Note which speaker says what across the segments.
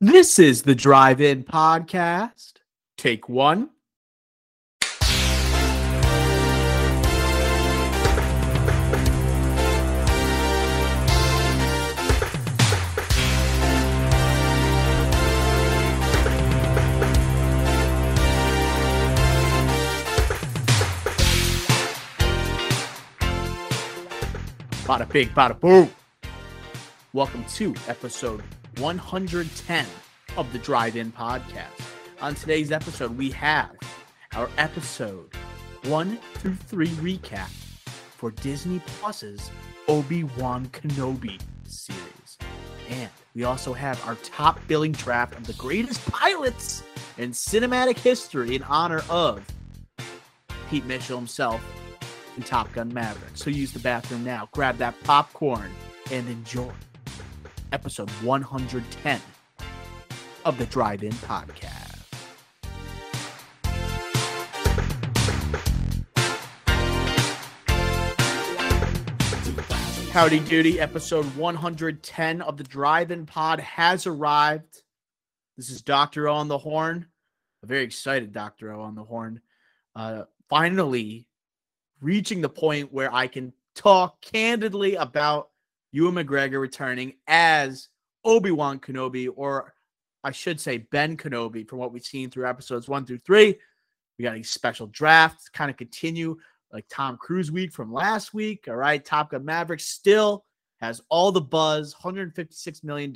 Speaker 1: This is the Drive In Podcast. Take one. Bada big, bada boom. Welcome to episode 110 of the Drive In Podcast. On today's episode, we have our episode one through three recap for Disney Plus's Obi Wan Kenobi series. And we also have our top billing draft of the greatest pilots in cinematic history in honor of Pete Mitchell himself in Top Gun Maverick. So use the bathroom now, grab that popcorn, and enjoy episode 110 of the Drive In Podcast. Howdy Doody, episode 110 of the Drive In Pod has arrived. This is Dr. O on the horn. A very excited Dr. O on the horn. Uh, finally reaching the point where I can talk candidly about Ewan McGregor returning as Obi Wan Kenobi, or I should say Ben Kenobi, from what we've seen through episodes one through three. We got a special draft, kind of continue like Tom Cruise week from last week. All right, Top Gun Maverick still has all the buzz, $156 million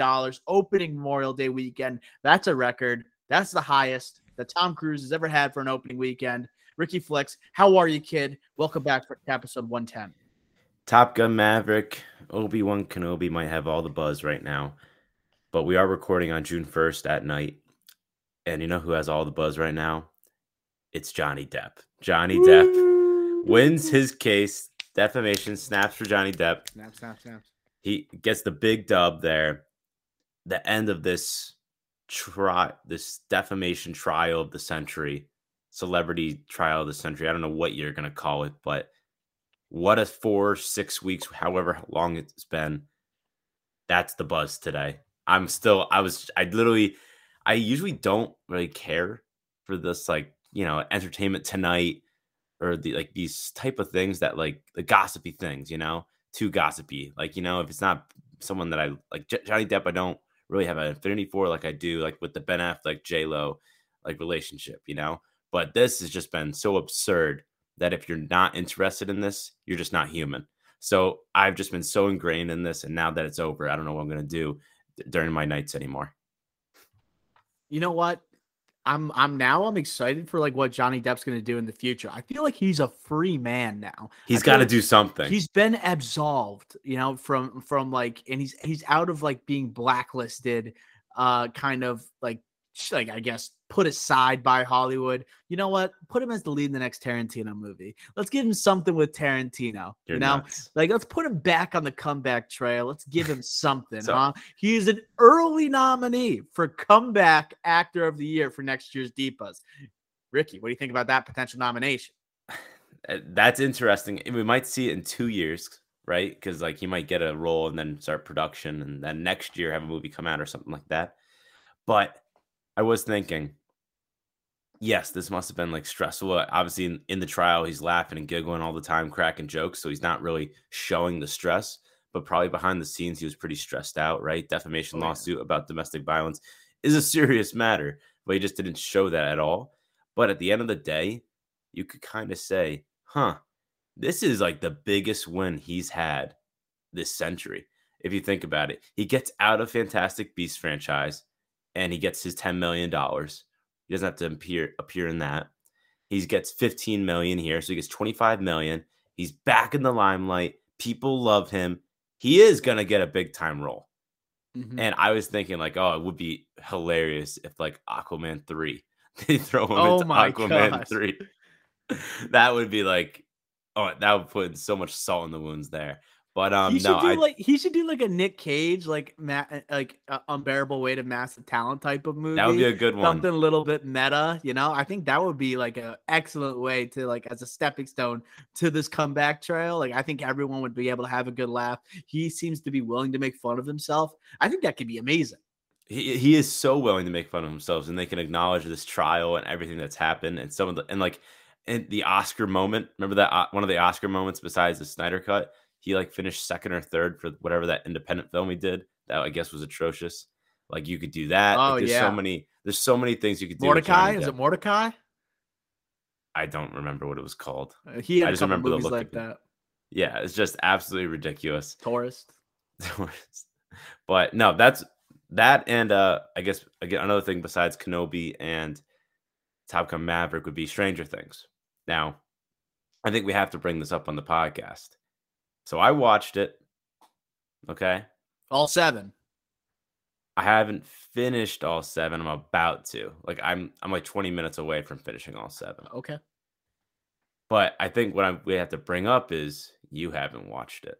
Speaker 1: opening Memorial Day weekend. That's a record. That's the highest that Tom Cruise has ever had for an opening weekend. Ricky Flex, how are you, kid? Welcome back for episode 110.
Speaker 2: Top Gun Maverick, Obi Wan Kenobi might have all the buzz right now, but we are recording on June 1st at night. And you know who has all the buzz right now? It's Johnny Depp. Johnny Depp wins his case. Defamation snaps for Johnny Depp.
Speaker 1: Snap, snap, snap.
Speaker 2: He gets the big dub there. The end of this try this defamation trial of the century, celebrity trial of the century. I don't know what you're gonna call it, but what a four, six weeks, however long it's been. That's the buzz today. I'm still, I was, I literally, I usually don't really care for this, like, you know, entertainment tonight or the like these type of things that like the gossipy things, you know, too gossipy. Like, you know, if it's not someone that I like Johnny Depp, I don't really have an affinity for like I do like with the Ben Affleck J Lo like relationship, you know. But this has just been so absurd that if you're not interested in this, you're just not human. So I've just been so ingrained in this, and now that it's over, I don't know what I'm gonna do during my nights anymore.
Speaker 1: You know what? I'm I'm now I'm excited for like what Johnny Depp's going to do in the future. I feel like he's a free man now.
Speaker 2: He's got to
Speaker 1: like
Speaker 2: do something.
Speaker 1: He's been absolved, you know, from from like and he's he's out of like being blacklisted uh kind of like like I guess put aside by Hollywood. You know what? Put him as the lead in the next Tarantino movie. Let's give him something with Tarantino.
Speaker 2: You're
Speaker 1: you know,
Speaker 2: nuts.
Speaker 1: like let's put him back on the comeback trail. Let's give him something.
Speaker 2: So-
Speaker 1: huh? He's an early nominee for comeback actor of the year for next year's Deepas. Ricky, what do you think about that potential nomination?
Speaker 2: Uh, That's interesting. We might see it in two years, right? Because like he might get a role and then start production, and then next year have a movie come out or something like that. But I was thinking, yes, this must have been like stressful. Obviously, in, in the trial, he's laughing and giggling all the time, cracking jokes, so he's not really showing the stress. But probably behind the scenes, he was pretty stressed out, right? Defamation
Speaker 1: Oh, yeah.
Speaker 2: lawsuit about domestic violence is a serious matter, but he just didn't show that at all. But at the end of the day, you could kind of say, huh, this is like the biggest win he's had this century. If you think about it, he gets out of Fantastic Beast franchise and he gets his $10 million. He doesn't have to appear appear in that. He gets 15 million here, so he gets 25 million. He's back in the limelight. People love him. He is gonna get a big time role.
Speaker 1: Mhm.
Speaker 2: And I was thinking, like, oh, it would be hilarious if like Aquaman 3, they throw him
Speaker 1: Oh
Speaker 2: into Aquaman
Speaker 1: gosh.
Speaker 2: 3. that would be like, oh, that would put so much salt in the wounds there. But um,
Speaker 1: he should
Speaker 2: no,
Speaker 1: do
Speaker 2: I
Speaker 1: like he should do like a Nick Cage, like ma- like uh, unbearable weight of massive talent type of movie.
Speaker 2: that would be a good one.
Speaker 1: something a little bit meta. You know, I think that would be like an excellent way to like as a stepping stone to this comeback trail. Like I think everyone would be able to have a good laugh. He seems to be willing to make fun of himself. I think that could be amazing.
Speaker 2: he, he is so willing to make fun of themselves and they can acknowledge this trial and everything that's happened and some of the and like in the oscar moment remember that uh, one of the oscar moments besides the snyder cut he like finished second or third for whatever that independent film he did that i guess was atrocious like you could do that
Speaker 1: Oh,
Speaker 2: like, there's
Speaker 1: yeah.
Speaker 2: so many there's so many things you could do
Speaker 1: Mordecai is it Mordecai?
Speaker 2: i don't remember what it was called
Speaker 1: Uh, He had
Speaker 2: I
Speaker 1: a
Speaker 2: just remember the look
Speaker 1: like
Speaker 2: of it.
Speaker 1: that.
Speaker 2: yeah it's just absolutely ridiculous
Speaker 1: Tourist.
Speaker 2: but no, that's that, and uh, I guess again another thing besides Kenobi and Top Gun Maverick would be Stranger Things. Now, I think we have to bring this up on the podcast. So I watched it. Okay,
Speaker 1: All seven.
Speaker 2: I haven't finished all seven. I'm about to. Like I'm, I'm like 20 minutes away from finishing all seven.
Speaker 1: Okay.
Speaker 2: But I think what I, we have to bring up is you haven't watched it.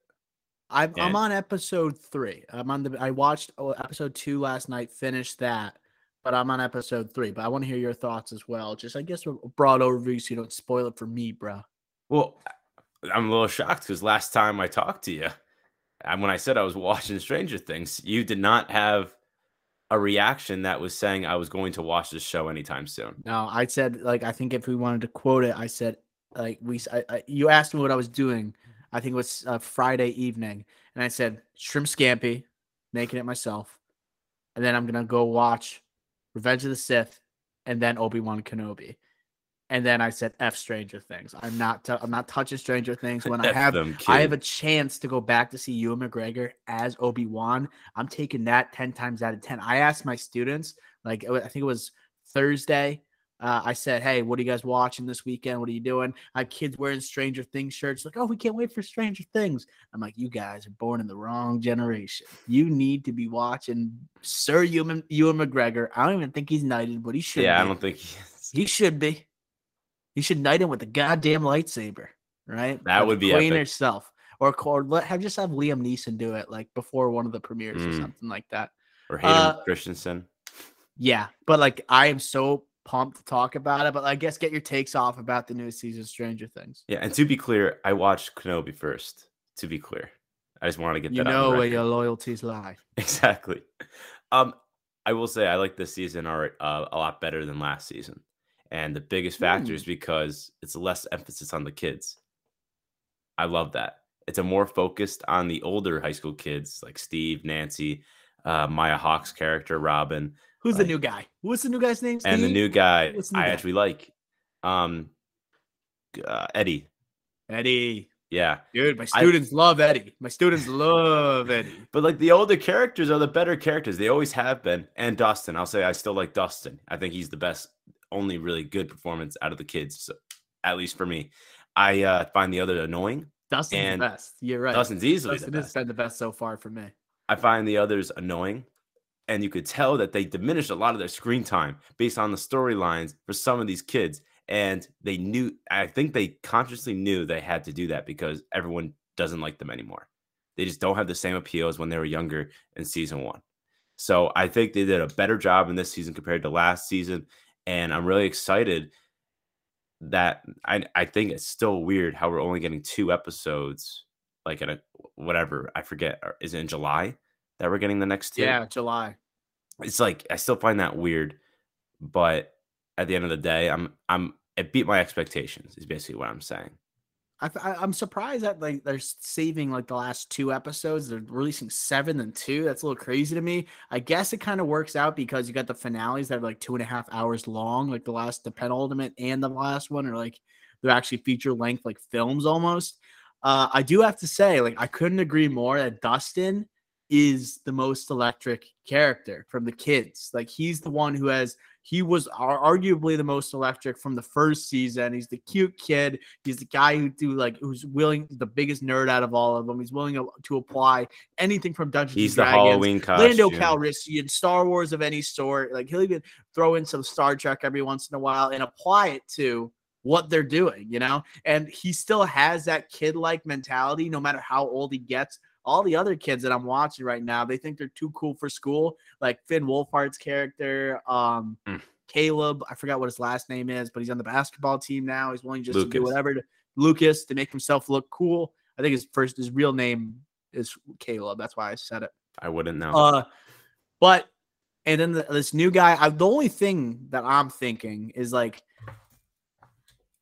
Speaker 1: I'm I'm on episode three. I'm on the. I watched oh, episode two last night. Finished that, but I'm on episode three. But I want to hear your thoughts as well. Just I guess a broad overview, so you don't spoil it for me, bro.
Speaker 2: Well, I'm a little shocked because last time I talked to you, and when I said I was watching Stranger Things, you did not have a reaction that was saying I was going to watch this show anytime soon.
Speaker 1: No, I said like I think if we wanted to quote it, I said like we. I, I- you asked me what I was doing. I think it was uh, Friday evening, and I said shrimp scampi, making it myself, and then I'm gonna go watch Revenge of the Sith, and then Obi Wan Kenobi, and then I said F Stranger Things. I'm not. i I'm not touching Stranger Things when I have.
Speaker 2: them,
Speaker 1: I have a chance to go back to see Ewan McGregor as Obi Wan. I'm taking that ten times out of ten. I asked my students, like I think it was Thursday. Uh, I said, "Hey, what are you guys watching this weekend? What are you doing?" I have kids wearing Stranger Things shirts. Like, oh, we can't wait for Stranger Things. I'm like, you guys are born in the wrong generation. You need to be watching Sir Ewan, Ewan McGregor. I don't even think he's knighted, but he should.
Speaker 2: yeah,
Speaker 1: be.
Speaker 2: I don't think he is.
Speaker 1: He should be. He should knight him with a goddamn lightsaber, right?
Speaker 2: That
Speaker 1: Or
Speaker 2: would be
Speaker 1: Queen
Speaker 2: epic.
Speaker 1: herself, or or let have just have Liam Neeson do it like before one of the premieres or
Speaker 2: Mm.
Speaker 1: something like that.
Speaker 2: or Hayden
Speaker 1: uh,
Speaker 2: Christensen.
Speaker 1: Yeah, but like I am so pumped to talk about it. But I guess get your takes off about the new season of Stranger Things.
Speaker 2: Yeah, and to be clear, I watched Kenobi first. To be clear, I just wanted to get
Speaker 1: You
Speaker 2: that. on
Speaker 1: know where your loyalties lie.
Speaker 2: Exactly. Um, I will say I like this season alri- uh, a lot better than last season, and the biggest factor
Speaker 1: Hmm.
Speaker 2: is because it's less emphasis on the kids. I love that. It's a more focused on the older high school kids like Steve, Nancy, uh, Maya Hawke's character, Robin,
Speaker 1: Who's the new guy? What's the new guy's name?
Speaker 2: and the new guy
Speaker 1: the new
Speaker 2: I
Speaker 1: guy?
Speaker 2: actually like, um, uh, Eddie.
Speaker 1: Eddie.
Speaker 2: Yeah,
Speaker 1: Dude, my
Speaker 2: I-
Speaker 1: students love Eddie. My students love Eddie.
Speaker 2: But like the older characters are the better characters. They always have been. And Dustin, I'll say I still like Dustin. I think he's the best, only really good performance out of the kids, so, at least for me. I uh, find the other annoying.
Speaker 1: Dustin's
Speaker 2: And
Speaker 1: the best. You're right.
Speaker 2: Dustin's easily
Speaker 1: Dustin
Speaker 2: the
Speaker 1: has
Speaker 2: best.
Speaker 1: been the best so far for me.
Speaker 2: I find the others annoying. And you could tell that they diminished a lot of their screen time based on the storylines for some of these kids. And they knew, I think they consciously knew they had to do that because everyone doesn't like them anymore. They just don't have the same appeal as when they were younger in season one. So I think they did a better job in this season compared to last season. And I'm really excited that I, I think it's still weird how we're only getting two episodes, like in a whatever, I forget. Is it in July that we're getting the next two?
Speaker 1: Yeah, July.
Speaker 2: it's like I still find that weird, but at the end of the day, I'm I'm it beat my expectations. Is basically what I'm saying.
Speaker 1: I, I'm surprised that like they're saving like the last two episodes. They're releasing seven and two. That's a little crazy to me. I guess it kind of works out because you got the finales that are like two and a half hours long. Like the last, the penultimate and the last one are like they're actually feature length like films almost. Uh, I do have to say, like I couldn't agree more that Dustin is the most electric character from the kids. Like he's the one who has he was arguably the most electric from the first season. He's the cute kid. He's the guy who do like who's willing the biggest nerd out of all of them. He's willing to, apply anything from Dungeons
Speaker 2: He's
Speaker 1: and
Speaker 2: the
Speaker 1: Dragons.
Speaker 2: Halloween costume.
Speaker 1: Lando Calrissian, Star Wars of any sort. Like he'll even throw in some Star Trek every once in a while and apply it to what they're doing, you know? And he still has that kid like mentality no matter how old he gets. All the other kids that I'm watching right now, they think they're too cool for school. Like Finn Wolfhard's character, um,
Speaker 2: Mm.
Speaker 1: Caleb, I forgot what his last name is, but he's on the basketball team now. He's willing just to do whatever to Lucas to make himself look cool. I think his first, his real name is Caleb. That's why I said it.
Speaker 2: I wouldn't know.
Speaker 1: Uh, but and then the, this new guy. I, the only thing that I'm thinking is like,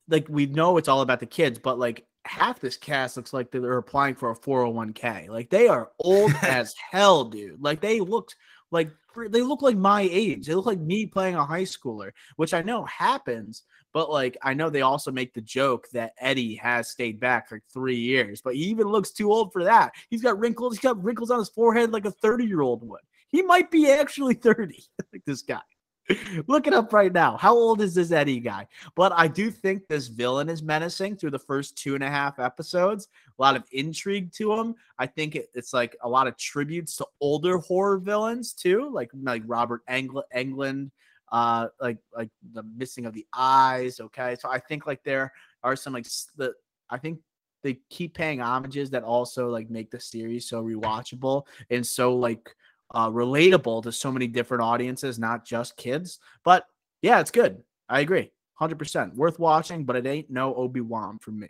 Speaker 1: like we know it's all about the kids, but like half this cast looks like they're applying for a 401k. Like they are old as hell, dude. Like they looked like they look like my age. They look like me playing a high schooler, which I know happens. But like I know they also make the joke that Eddie has stayed back for three years, but he even looks too old for that. He's got wrinkles. He's got wrinkles on his forehead like a 30 year old would. He might be actually 30, like this guy. Look it up right now. How old is this Eddie guy? But I do think this villain is menacing through the first two and a half episodes. A lot of intrigue to him. I think it, it's like a lot of tributes to older horror villains too, like like Robert Engl- Englund, uh, like like the missing of the eyes. Okay, so I think like there are some like the I think they keep paying homages that also like make the series so rewatchable and so like uh relatable to so many different audiences, not just kids. But yeah, it's good. I agree. 100% worth watching, but it ain't no Obi-Wan for me.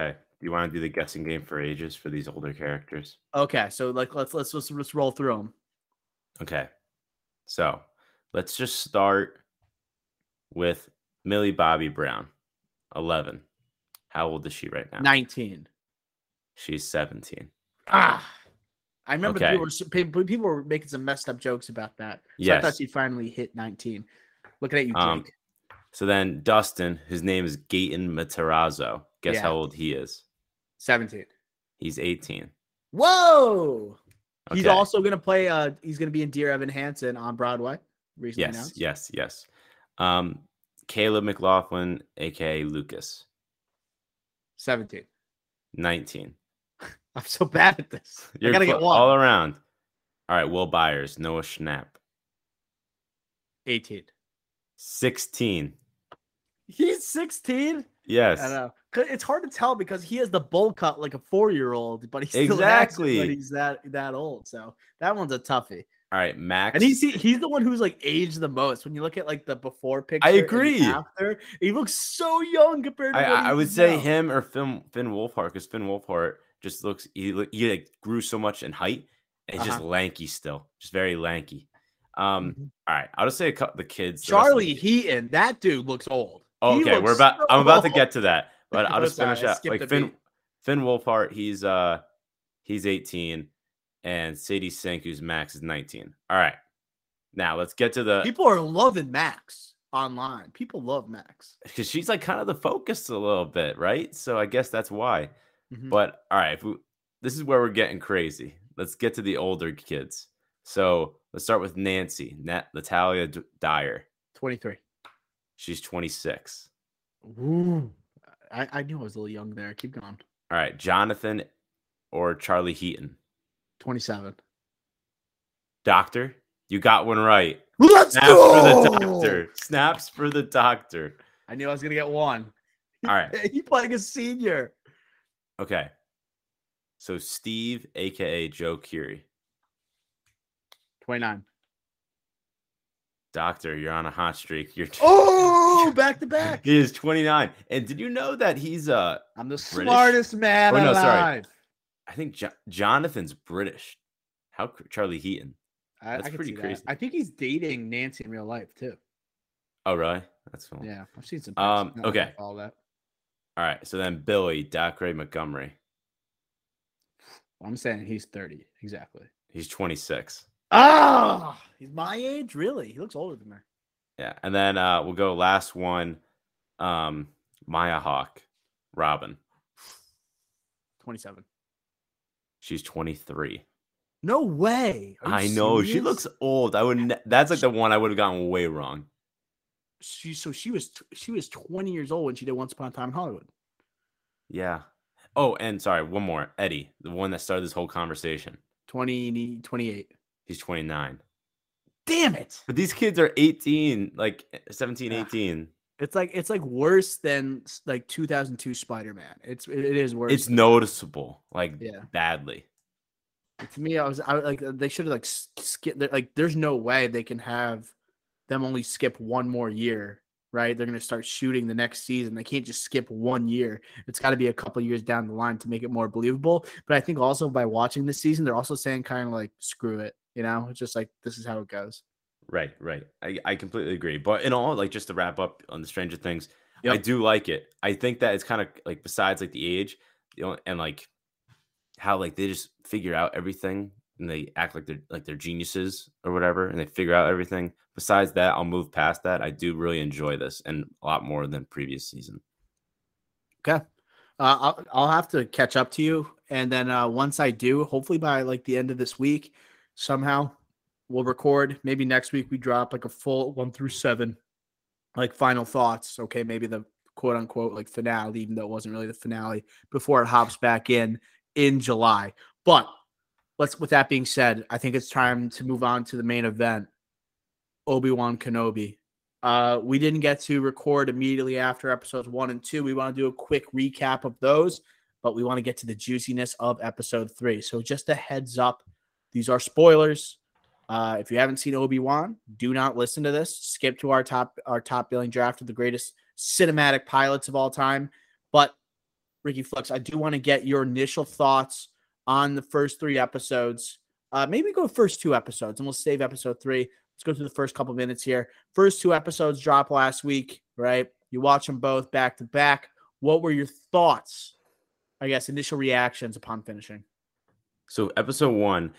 Speaker 2: okay. Do you want to do the guessing game for ages for these older characters?
Speaker 1: Okay, so like let's let's let's, let's roll through them.
Speaker 2: Okay. So let's just start with Millie Bobby Brown, 11. How old is she right now?
Speaker 1: 19.
Speaker 2: She's 17.
Speaker 1: Ah. I remember
Speaker 2: Okay.
Speaker 1: people, were, people were making some messed up jokes about that. So I thought she finally hit 19. Looking at you, Jake.
Speaker 2: Um, So then Dustin, his name is Gaten Matarazzo. Guess
Speaker 1: Yeah.
Speaker 2: how old he is?
Speaker 1: 17.
Speaker 2: He's 18.
Speaker 1: Whoa. He's also going to play, uh, he's going to be in Dear Evan Hansen on Broadway. Recently
Speaker 2: Yes,
Speaker 1: announced.
Speaker 2: yes, yes. Um, Caleb McLaughlin, aka Lucas,
Speaker 1: 17.
Speaker 2: 19.
Speaker 1: I'm so bad at this.
Speaker 2: You're
Speaker 1: I got to get one.
Speaker 2: all around. All right, Will Byers, Noah Schnapp,
Speaker 1: 18.
Speaker 2: 16.
Speaker 1: He's 16.
Speaker 2: Yes.
Speaker 1: I know. It's hard to tell because he has the bowl cut like a four year old, but he still acts like he's that that old. So that one's a toughie.
Speaker 2: All right, Max.
Speaker 1: And he's he- he's the one who's like aged the most. When you look at like the before picture,
Speaker 2: I agree.
Speaker 1: After he looks so young compared to.
Speaker 2: I, I would
Speaker 1: is
Speaker 2: say him or Finn Finn Wolfhard because Finn Wolfhard just looks he he like grew so much in height and he's just
Speaker 1: Uh-huh.
Speaker 2: lanky still, just very lanky. Um,
Speaker 1: Mhm.
Speaker 2: all right, I'll just say a couple the kids. the the
Speaker 1: Charlie Heaton, that dude looks old.
Speaker 2: Okay, we're about.
Speaker 1: so
Speaker 2: I'm about to get to that, but I'll just finish up. Like Finn,
Speaker 1: beat.
Speaker 2: Finn Wolfhard, he's uh, he's 18, and Sadie Sink, who's Max, is 19. All right, now let's get to the
Speaker 1: People are loving Max online. People love Max.
Speaker 2: because she's like kind of the focus a little bit, right? So I guess that's why.
Speaker 1: Mhm.
Speaker 2: But all right, if we, this is where we're getting crazy. Let's get to the older kids. So let's start with Nancy, Nat, Natalia D- Dyer.
Speaker 1: 23.
Speaker 2: She's 26.
Speaker 1: Ooh. I, I knew I was a little young there. Keep going.
Speaker 2: All right, Jonathan or Charlie Heaton.
Speaker 1: 27.
Speaker 2: Doctor, you got one right.
Speaker 1: Let's
Speaker 2: Snaps for the doctor. Snaps for the doctor.
Speaker 1: I knew I was gonna get one.
Speaker 2: All right.
Speaker 1: he playing a senior.
Speaker 2: Okay. So Steve, aka Joe Keery.
Speaker 1: 29.
Speaker 2: Doctor, you're on a hot streak. You're
Speaker 1: Oh, back to back.
Speaker 2: he is 29. And did you know that he's uh
Speaker 1: I'm the
Speaker 2: British?
Speaker 1: smartest man
Speaker 2: Oh, no,
Speaker 1: alive.
Speaker 2: sorry. I think jo- Jonathan's British. How Charlie Heaton?
Speaker 1: I,
Speaker 2: That's
Speaker 1: I
Speaker 2: pretty
Speaker 1: see that.
Speaker 2: crazy.
Speaker 1: I think he's dating Nancy in real life too.
Speaker 2: Oh, really? That's cool.
Speaker 1: Yeah, I've seen some.
Speaker 2: Um,
Speaker 1: pics. Not like I
Speaker 2: okay.
Speaker 1: follow that.
Speaker 2: All right. So then Billy, Dacre Montgomery.
Speaker 1: I'm saying he's 30 exactly.
Speaker 2: He's 26.
Speaker 1: Ah, he's my age. Really? He looks older than me.
Speaker 2: Yeah. And then uh we'll go last one. Um, Maya Hawke, Robin.
Speaker 1: 27.
Speaker 2: She's 23.
Speaker 1: No way. Are you
Speaker 2: I know she looks old. I would. Ne- that's like the one I would have gotten way wrong.
Speaker 1: She so she was she was 20 years old when she did Once Upon a Time in Hollywood.
Speaker 2: Yeah. Oh, and sorry, one more. Eddie, the one that started this whole conversation.
Speaker 1: 20 28.
Speaker 2: He's 29.
Speaker 1: Damn it.
Speaker 2: But these kids are 18, like 17,
Speaker 1: Yeah.
Speaker 2: 18.
Speaker 1: It's like it's like worse than like 2002 Spider-Man. It's it is worse.
Speaker 2: It's noticeable, like
Speaker 1: Yeah.
Speaker 2: badly.
Speaker 1: to me. I was I was like they should have like skip like there's no way they can have them only skip one more year, right? They're gonna start shooting the next season. They can't just skip one year. It's got to be a couple years down the line to make it more believable. But I think also by watching this season, they're also saying kind of like screw it, you know? It's just like this is how it goes.
Speaker 2: Right, right. I, I completely agree. But in all, like just to wrap up on the Stranger Things, I do like it. I think that it's kind of like besides like the age, you know, and like how like they just figure out everything and they act like they're like they're geniuses or whatever, and they figure out everything. Besides that, I'll move past that. I do really enjoy this and a lot more than previous season.
Speaker 1: Okay. Uh, I'll, I'll have to catch up to you. And then uh, once I do, hopefully by like the end of this week, somehow we'll record. Maybe next week we drop like a full one through seven, like final thoughts. Okay. Maybe the quote unquote like finale, even though it wasn't really the finale before it hops back in in July. But let's, with that being said, I think it's time to move on to the main event Obi Wan Kenobi. Uh, we didn't get to record immediately after episodes one and two. We want to do a quick recap of those, but we want to get to the juiciness of episode three. So, just a heads up these are spoilers. Uh, if you haven't seen Obi Wan, do not listen to this. Skip to our top our top billing draft of the greatest cinematic pilots of all time. But Ricky Flux, I do want to get your initial thoughts on the first three episodes. Uh, maybe go first two episodes, and we'll save episode three. Let's go through the first couple minutes here. First two episodes dropped last week, right? You watch them both back to back. What were your thoughts? I guess initial reactions upon finishing.
Speaker 2: So episode one,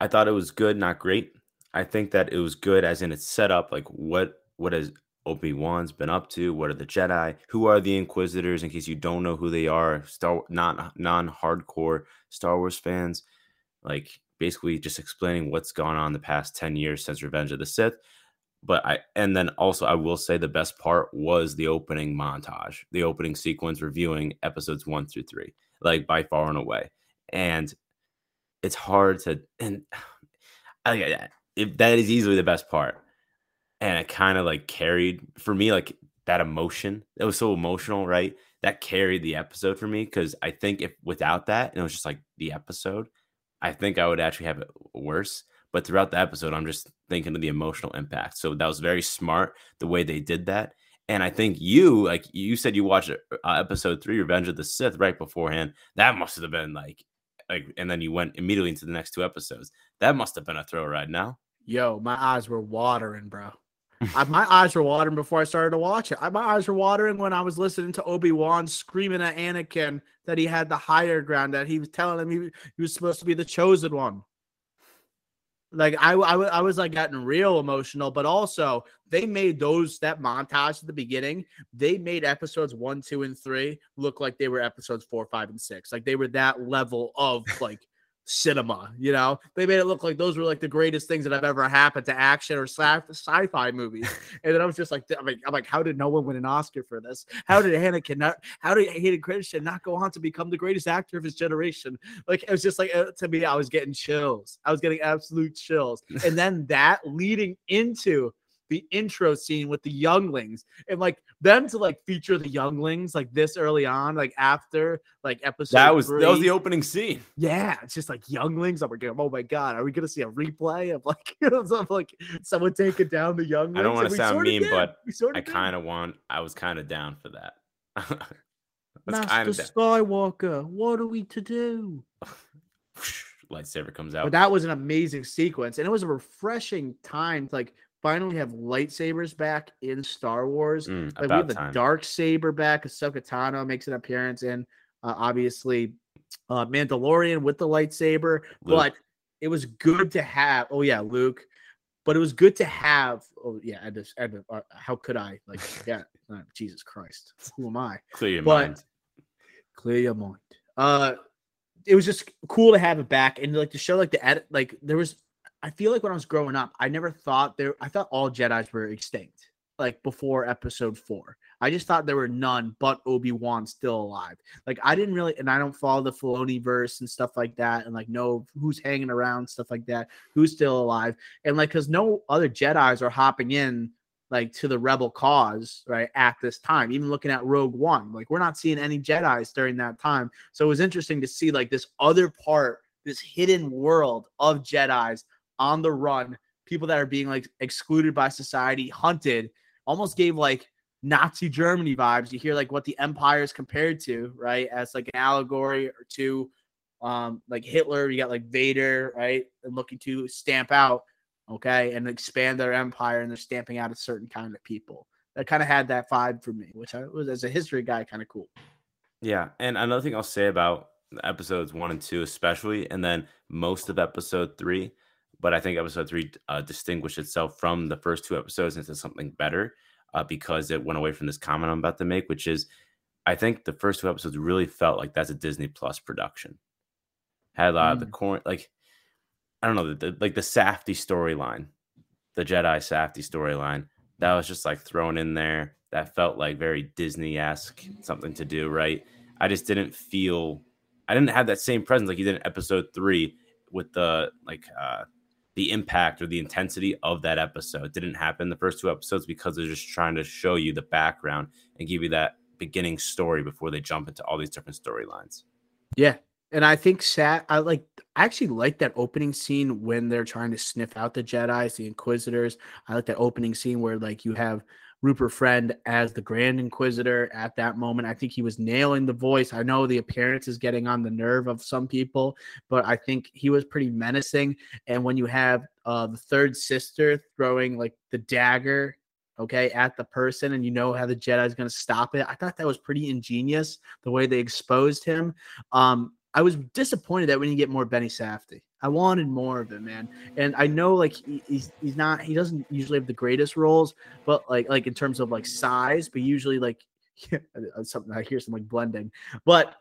Speaker 2: I thought it was good, not great. I think that it was good as in its setup, like what what has Obi Wan's been up to? What are the Jedi? Who are the Inquisitors? In case you don't know who they are, Star not non hardcore Star Wars fans, like basically just explaining what's gone on the past ten years since Revenge of the Sith. But I and then also I will say the best part was the opening montage, the opening sequence reviewing episodes one through three, like by far and away. And it's hard to and I, if that is easily the best part and it kind of like carried for me like that emotion it was so emotional right that carried the episode for me because i think if without that it was just like the episode i think i would actually have it worse but throughout the episode i'm just thinking of the emotional impact. So that was very smart the way they did that. And i think you like you said you watched uh, episode three revenge of the sith right beforehand. That must have been like like and then you went immediately into the next two episodes. That must have been a thrill ride now
Speaker 1: Yo, my eyes were watering, bro. I, my eyes were watering before I started to watch it. I, my eyes were watering when I was listening to Obi Wan screaming at Anakin that he had the higher ground, that he was telling him he, he was supposed to be the chosen one. Like I, I, I was like getting real emotional, but also they made those that montage at the beginning. They made episodes one, two, and three look like they were episodes four, five, and six. Like they were that level of like cinema. You know, they made it look like those were like the greatest things that have ever happened to action or sci- sci-fi movies. And then I was just like, I'm like, I'm like, how did no one win an Oscar for this? How did Anakin not? How did Hayden Christensen not go on to become the greatest actor of his generation? Like it was just like uh, to me, I was getting chills. I was getting absolute chills. And then that leading into the intro scene with the younglings and like them to like feature the younglings like this early on, like after like episode
Speaker 2: that was that was the opening scene
Speaker 1: Yeah, it's just like younglings. I'm like, oh my god, are we gonna see a replay of like, of like someone taking down the younglings?
Speaker 2: I don't want to sound mean,
Speaker 1: did.
Speaker 2: but I kind of want. I was kind of down for that.
Speaker 1: Master
Speaker 2: kind of down.
Speaker 1: Skywalker, what are we to do?
Speaker 2: Lightsaber comes out.
Speaker 1: But that was an amazing sequence, and it was a refreshing time like finally have lightsabers back in Star Wars.
Speaker 2: Mm,
Speaker 1: Like we have the dark saber back. Ahsoka Tano makes an appearance in, uh, obviously, uh, Mandalorian with the lightsaber.
Speaker 2: Luke.
Speaker 1: But it was good to have. Oh yeah, Luke. But it was good to have. Oh yeah, I just, I just uh, how could I like yeah? Uh, Jesus Christ, who am I?
Speaker 2: Clear your
Speaker 1: but-
Speaker 2: mind.
Speaker 1: Clear your mind. Uh, it was just cool to have it back and like to show like the edit. Like there was, I feel like when I was growing up, I never thought there. I thought all Jedi's were extinct. Like before Episode Four, I just thought there were none but Obi Wan still alive. Like I didn't really, and I don't follow the Filoni verse and stuff like that, and like know who's hanging around, stuff like that, who's still alive, and like because no other Jedi's are hopping in like to the rebel cause, right? At this time, even looking at Rogue One, like we're not seeing any Jedi's during that time. So it was interesting to see like this other part, this hidden world of Jedi's on the run, people that are being like excluded by society, hunted, almost gave like Nazi Germany vibes. You hear like what the empire is compared to, right? As like an allegory or to um like Hitler, you got like Vader, right? And looking to stamp out, okay, and expand their empire and they're stamping out a certain kind of people. That kind of had that vibe for me, which I was as a history guy kind of cool.
Speaker 2: Yeah, and another thing I'll say about episodes one and two, especially, and then most of episode three, but I think episode three uh, distinguished itself from the first two episodes into something better uh, because it went away from this comment I'm about to make, which is I think the first two episodes really felt like that's a Disney Plus production. Had a lot mm. of the corn, like I don't know, the, the like the Safdie storyline, the Jedi Safdie storyline. That was just like thrown in there. That felt like very Disney esque, something to do, right? I just didn't feel, I didn't have that same presence like you did in episode three with the like uh the impact or the intensity of that episode didn't happen the first two episodes because they're just trying to show you the background and give you that beginning story before they jump into all these different storylines.
Speaker 1: Yeah. And I think Sat I like I actually like that opening scene when they're trying to sniff out the Jedi's, the Inquisitors. I like that opening scene where like you have Rupert Friend as the Grand Inquisitor at that moment. I think he was nailing the voice. I know the appearance is getting on the nerve of some people, but I think he was pretty menacing. And when you have uh, the third sister throwing like the dagger, okay, at the person, and you know how the Jedi is going to stop it, I thought that was pretty ingenious the way they exposed him. Um, I was disappointed that we didn't get more Benny Safdie. I wanted more of him, man. And I know like he, he's he's not he doesn't usually have the greatest roles, but like like in terms of like size, but usually like something I hear some like blending. But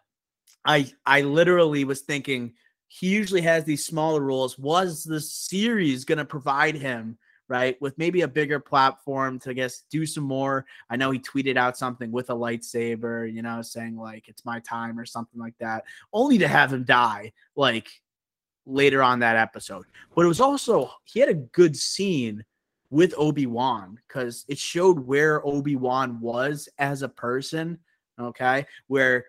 Speaker 1: I I literally was thinking he usually has these smaller roles. Was the series gonna provide him right with maybe a bigger platform to I guess do some more? I know he tweeted out something with a lightsaber, you know, saying like it's my time or something like that, only to have him die like later on that episode. But it was also he had a good scene with Obi-Wan because it showed where Obi-Wan was as a person. Okay. Where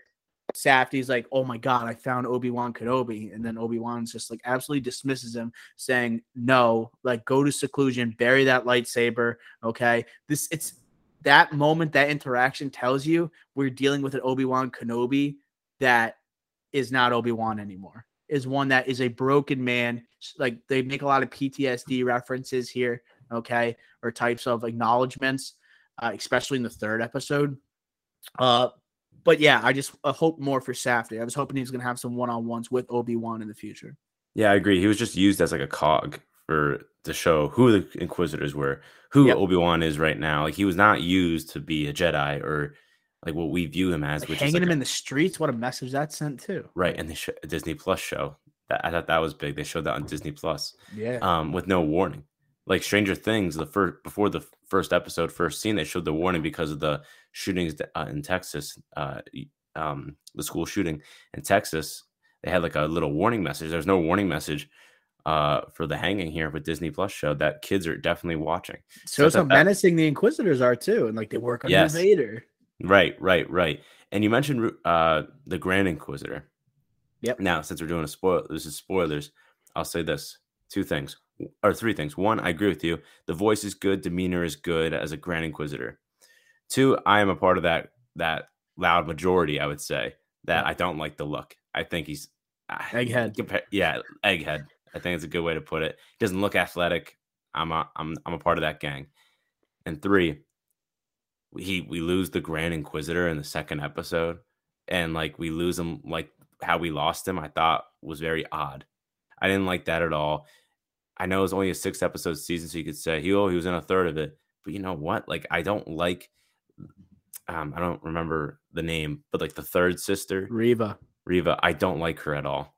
Speaker 1: Safdie's like, oh my God, I found Obi-Wan Kenobi. And then Obi-Wan's just like absolutely dismisses him, saying, No, like go to seclusion, bury that lightsaber. Okay. This it's that moment, that interaction tells you we're dealing with an Obi-Wan Kenobi that is not Obi-Wan anymore is one that is a broken man. Like they make a lot of PTSD references here, okay, or types of acknowledgments, uh, especially in the third episode. Uh, but yeah, I just uh, hope more for Safdie. I was hoping he was going to have some one on ones with Obi Wan in the future.
Speaker 2: Yeah, I agree. He was just used as like a cog for to show who the Inquisitors were, who yep. Obi Wan is right now. Like he was not used to be a Jedi or like what we view him as,
Speaker 1: like
Speaker 2: which
Speaker 1: hanging
Speaker 2: like
Speaker 1: him
Speaker 2: a,
Speaker 1: in the streets. What a message that sent too.
Speaker 2: Right, and the sh- Disney Plus show that I thought that was big. They showed that on Disney Plus.
Speaker 1: Yeah.
Speaker 2: Um, with no warning, like Stranger Things, the first before the first episode, first scene, they showed the warning because of the shootings uh, in Texas. Uh, um, the school shooting in Texas, they had like a little warning message. There's no warning message uh for the hanging here with Disney Plus show that kids are definitely watching.
Speaker 1: So, so how menacing the Inquisitors are too, and like they work on yes. Vader.
Speaker 2: Right, right, right. And you mentioned uh the Grand Inquisitor.
Speaker 1: Yep.
Speaker 2: Now, since we're doing a spoil, this is spoilers. I'll say this: two things or three things. One, I agree with you. The voice is good, demeanor is good as a Grand Inquisitor. Two, I am a part of that that loud majority. I would say that I don't like the look. I think he's
Speaker 1: egghead.
Speaker 2: Compare, yeah, egghead. I think it's a good way to put it. He doesn't look athletic. I'm a I'm I'm a part of that gang. And three, he we lose the Grand Inquisitor in the second episode, and like we lose him like how we lost him. I thought was very odd. I didn't like that at all. I know it's only a six episode season, so you could say he oh he was in a third of it, but you know what? Like I don't like. Um, I don't remember the name, but like the third sister,
Speaker 1: Reva.
Speaker 2: Reva, I don't like her at all.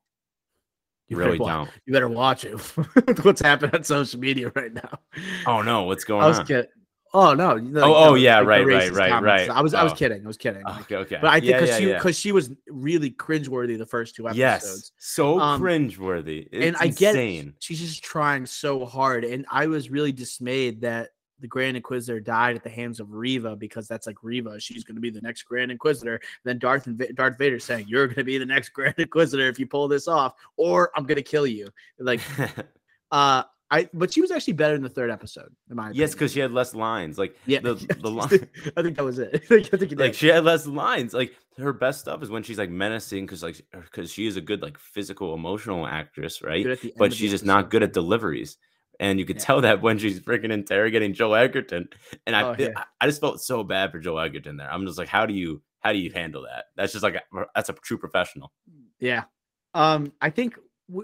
Speaker 2: You really don't.
Speaker 1: You better watch it. What's happening on social media right now?
Speaker 2: Oh no, what's going on?
Speaker 1: Kid- Oh no!
Speaker 2: oh, oh yeah, like right, right, right, right.
Speaker 1: I was,
Speaker 2: oh.
Speaker 1: I was kidding. I was kidding.
Speaker 2: Okay, okay.
Speaker 1: But I think because yeah, yeah, she, because yeah. she was really cringeworthy the first two episodes.
Speaker 2: Yes, so um, cringeworthy. It's
Speaker 1: and I insane. get it. She's just trying so hard, and I was really dismayed that the Grand Inquisitor died at the hands of Reva because that's like Reva. she's going to be the next Grand Inquisitor. And then Darth and v- Darth Vader saying, "You're going to be the next Grand Inquisitor if you pull this off, or I'm going to kill you." Like, uh, I but she was actually better in the third episode. In my
Speaker 2: yes, because she had less lines. Like
Speaker 1: yeah,
Speaker 2: the the line.
Speaker 1: I think that was it. I
Speaker 2: like she had less lines. Like her best stuff is when she's like menacing because like because she is a good like physical emotional actress, right? But she's just not good at deliveries. And you could yeah. tell that when she's freaking interrogating Joe Edgerton, And I, oh, yeah. I just felt so bad for Joe Edgerton there. I'm just like, how do you how do you handle that? That's just like a, that's a true professional.
Speaker 1: Yeah. Um, I think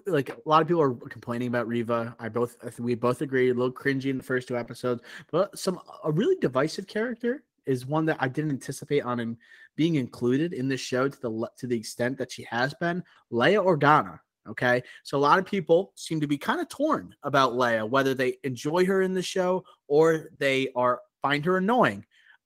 Speaker 1: like a lot of people are complaining about Reva. I both we both agree a little cringy in the first two episodes, but some a really divisive character is one that I didn't anticipate on him being included in this show to the to the extent that she has been. Leia Organa. Okay, so a lot of people seem to be kind of torn about Leia, whether they enjoy her in the show or they are find her annoying.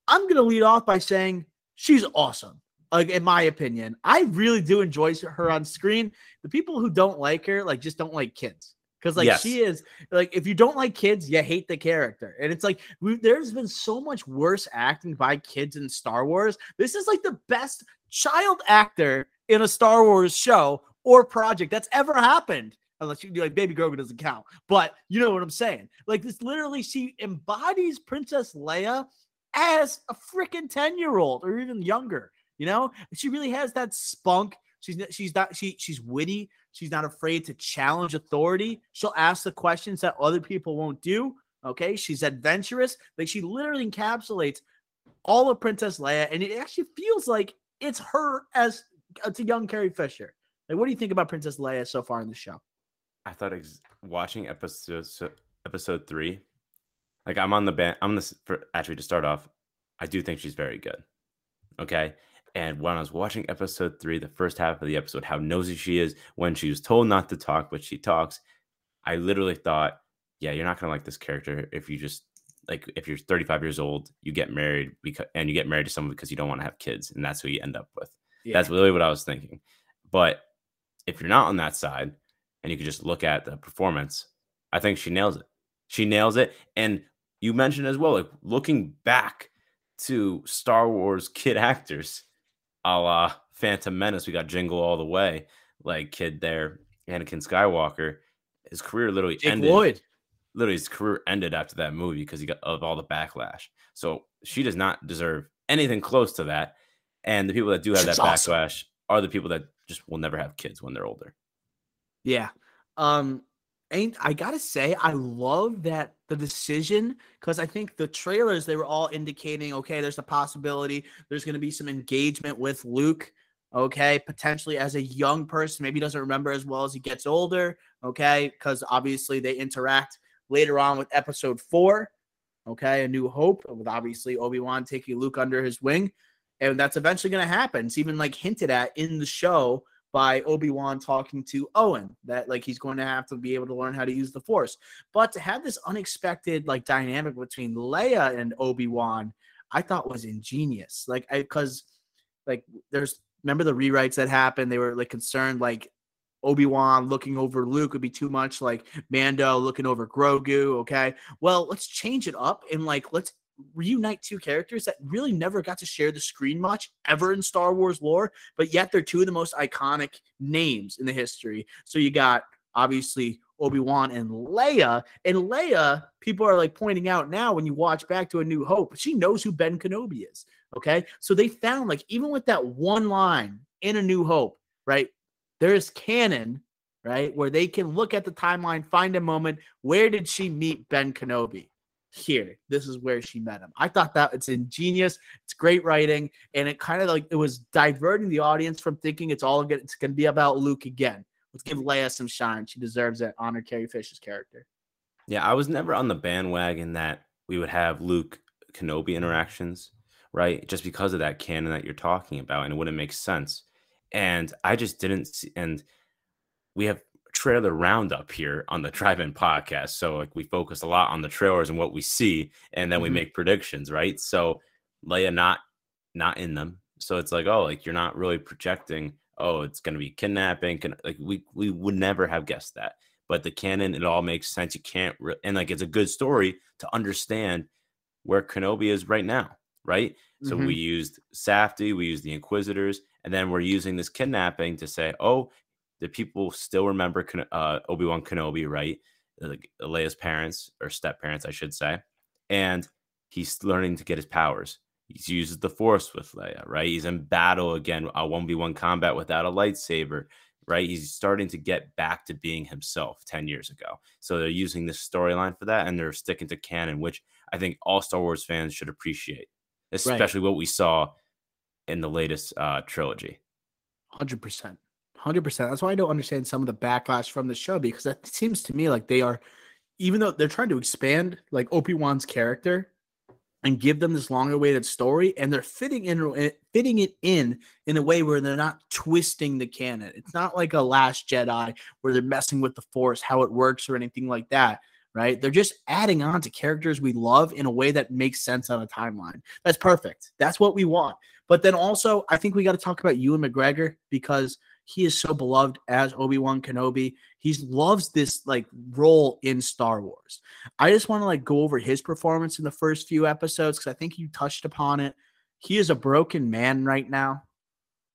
Speaker 1: I'm gonna lead off by saying she's awesome like in my opinion. I really do enjoy her on screen. The people who don't like her, like, just don't like kids. Because like yes. she is like, if you don't like kids, you hate the character, and it's like we, there's been so much worse acting by kids in Star Wars. This is like the best child actor in a Star Wars show or project that's ever happened unless you do like Baby Grogu doesn't count. But you know what I'm saying? Like this literally, she embodies Princess Leia as a freaking 10 year old or even younger. You know, she really has that spunk. She's she's not she she's witty. She's not afraid to challenge authority. She'll ask the questions that other people won't do. Okay, she's adventurous. Like she literally encapsulates all of Princess Leia, and it actually feels like it's her as it's a young Carrie Fisher. Like, what do you think about Princess Leia so far in the show?
Speaker 2: I thought ex- watching episode episode three, like I'm on the band. I'm the for, actually to start off. I do think she's very good. Okay, and when I was watching episode three, the first half of the episode, how nosy she is when she was told not to talk, but she talks, I literally thought, yeah, you're not gonna like this character if you just like if you're 35 years old, you get married because and you get married to someone because you don't want to have kids, and that's who you end up with. Yeah. That's really what I was thinking. But if you're not on that side and you can just look at the performance, I think she nails it. She nails it. And you mentioned as well, like looking back to Star Wars kid actors, a la Phantom Menace. We got Jingle all the way, like kid there, Anakin Skywalker. His career literally Jake ended. Lloyd. Literally, his career ended after that movie because he got of all the backlash. So she does not deserve anything close to that. And the people that do have that awesome. backlash are the people that just will never have kids when they're older.
Speaker 1: Yeah. Um, and I gotta say, I love that the decision because I think the trailers they were all indicating, okay, there's a possibility there's gonna be some engagement with Luke, okay, potentially as a young person, maybe doesn't remember as well as he gets older, okay, because obviously they interact later on with episode four, okay, A New Hope, with obviously Obi Wan taking Luke under his wing, and that's eventually gonna happen. It's even like hinted at in the show by Obi-Wan talking to Owen that like he's going to have to be able to learn how to use the force. But to have this unexpected like dynamic between Leia and Obi-Wan, I thought was ingenious. Like I cuz like there's remember the rewrites that happened, they were like concerned like Obi-Wan looking over Luke would be too much like Mando looking over Grogu, okay? Well, let's change it up and like let's reunite two characters that really never got to share the screen much ever in Star Wars lore, but yet they're two of the most iconic names in the history. So you got obviously Obi-Wan and Leia. And Leia, people are like pointing out now when you watch back to A New Hope, she knows who Ben Kenobi is. Okay. So they found like even with that one line in A New Hope, right? There's canon, right? Where they can look at the timeline, find a moment. Where did she meet Ben Kenobi? Here. This is where she met him. I thought that it's ingenious. It's great writing. And it kind of like it was diverting the audience from thinking it's all good it's gonna be about luke again. Let's give leia some shine. She deserves it. Honor carrie fisher's character.
Speaker 2: Yeah i was never on the bandwagon that we would have luke kenobi interactions right? Just because of that canon that you're talking about and it wouldn't make sense. And i just didn't see and we have trailer roundup here on the drive-in podcast. So like we focus a lot on the trailers and what we see, and then mm-hmm. we make predictions, right? So Leia not not in them. So it's like, oh, like you're not really projecting, oh, it's gonna be kidnapping. Can like we we would never have guessed that. But the canon, it all makes sense. You can't re- and like it's a good story to understand where Kenobi is right now, right? So
Speaker 1: Mhm.
Speaker 2: we used Safdie, we used the Inquisitors, and then we're using this kidnapping to say, oh, the people still remember uh, Obi Wan Kenobi, right? Like Leia's parents or step parents, I should say, and he's learning to get his powers. He uses the Force with Leia, right? He's in battle again, a one v one combat without a lightsaber, right? He's starting to get back to being himself ten years ago. So they're using this storyline for that, and they're sticking to canon, which I think all Star Wars fans should appreciate, especially what we saw in the latest uh, trilogy.
Speaker 1: Hundred percent, hundred percent. That's why I don't understand some of the backlash from the show because it seems to me like they are, even though they're trying to expand like Obi Wan's character and give them this long-awaited story, and they're fitting in eh, fitting it in in a way where they're not twisting the canon. It's not like a Last Jedi where they're messing with the Force, how it works, or anything like that. Right? They're just adding on to characters we love in a way that makes sense on a timeline. That's perfect. That's what we want. But then also, I think we got to talk about Ewan McGregor because he is so beloved as Obi-Wan Kenobi. He loves this like role in Star Wars. I just want to like go over his performance in the first few episodes because I think you touched upon it. He is a broken man right now.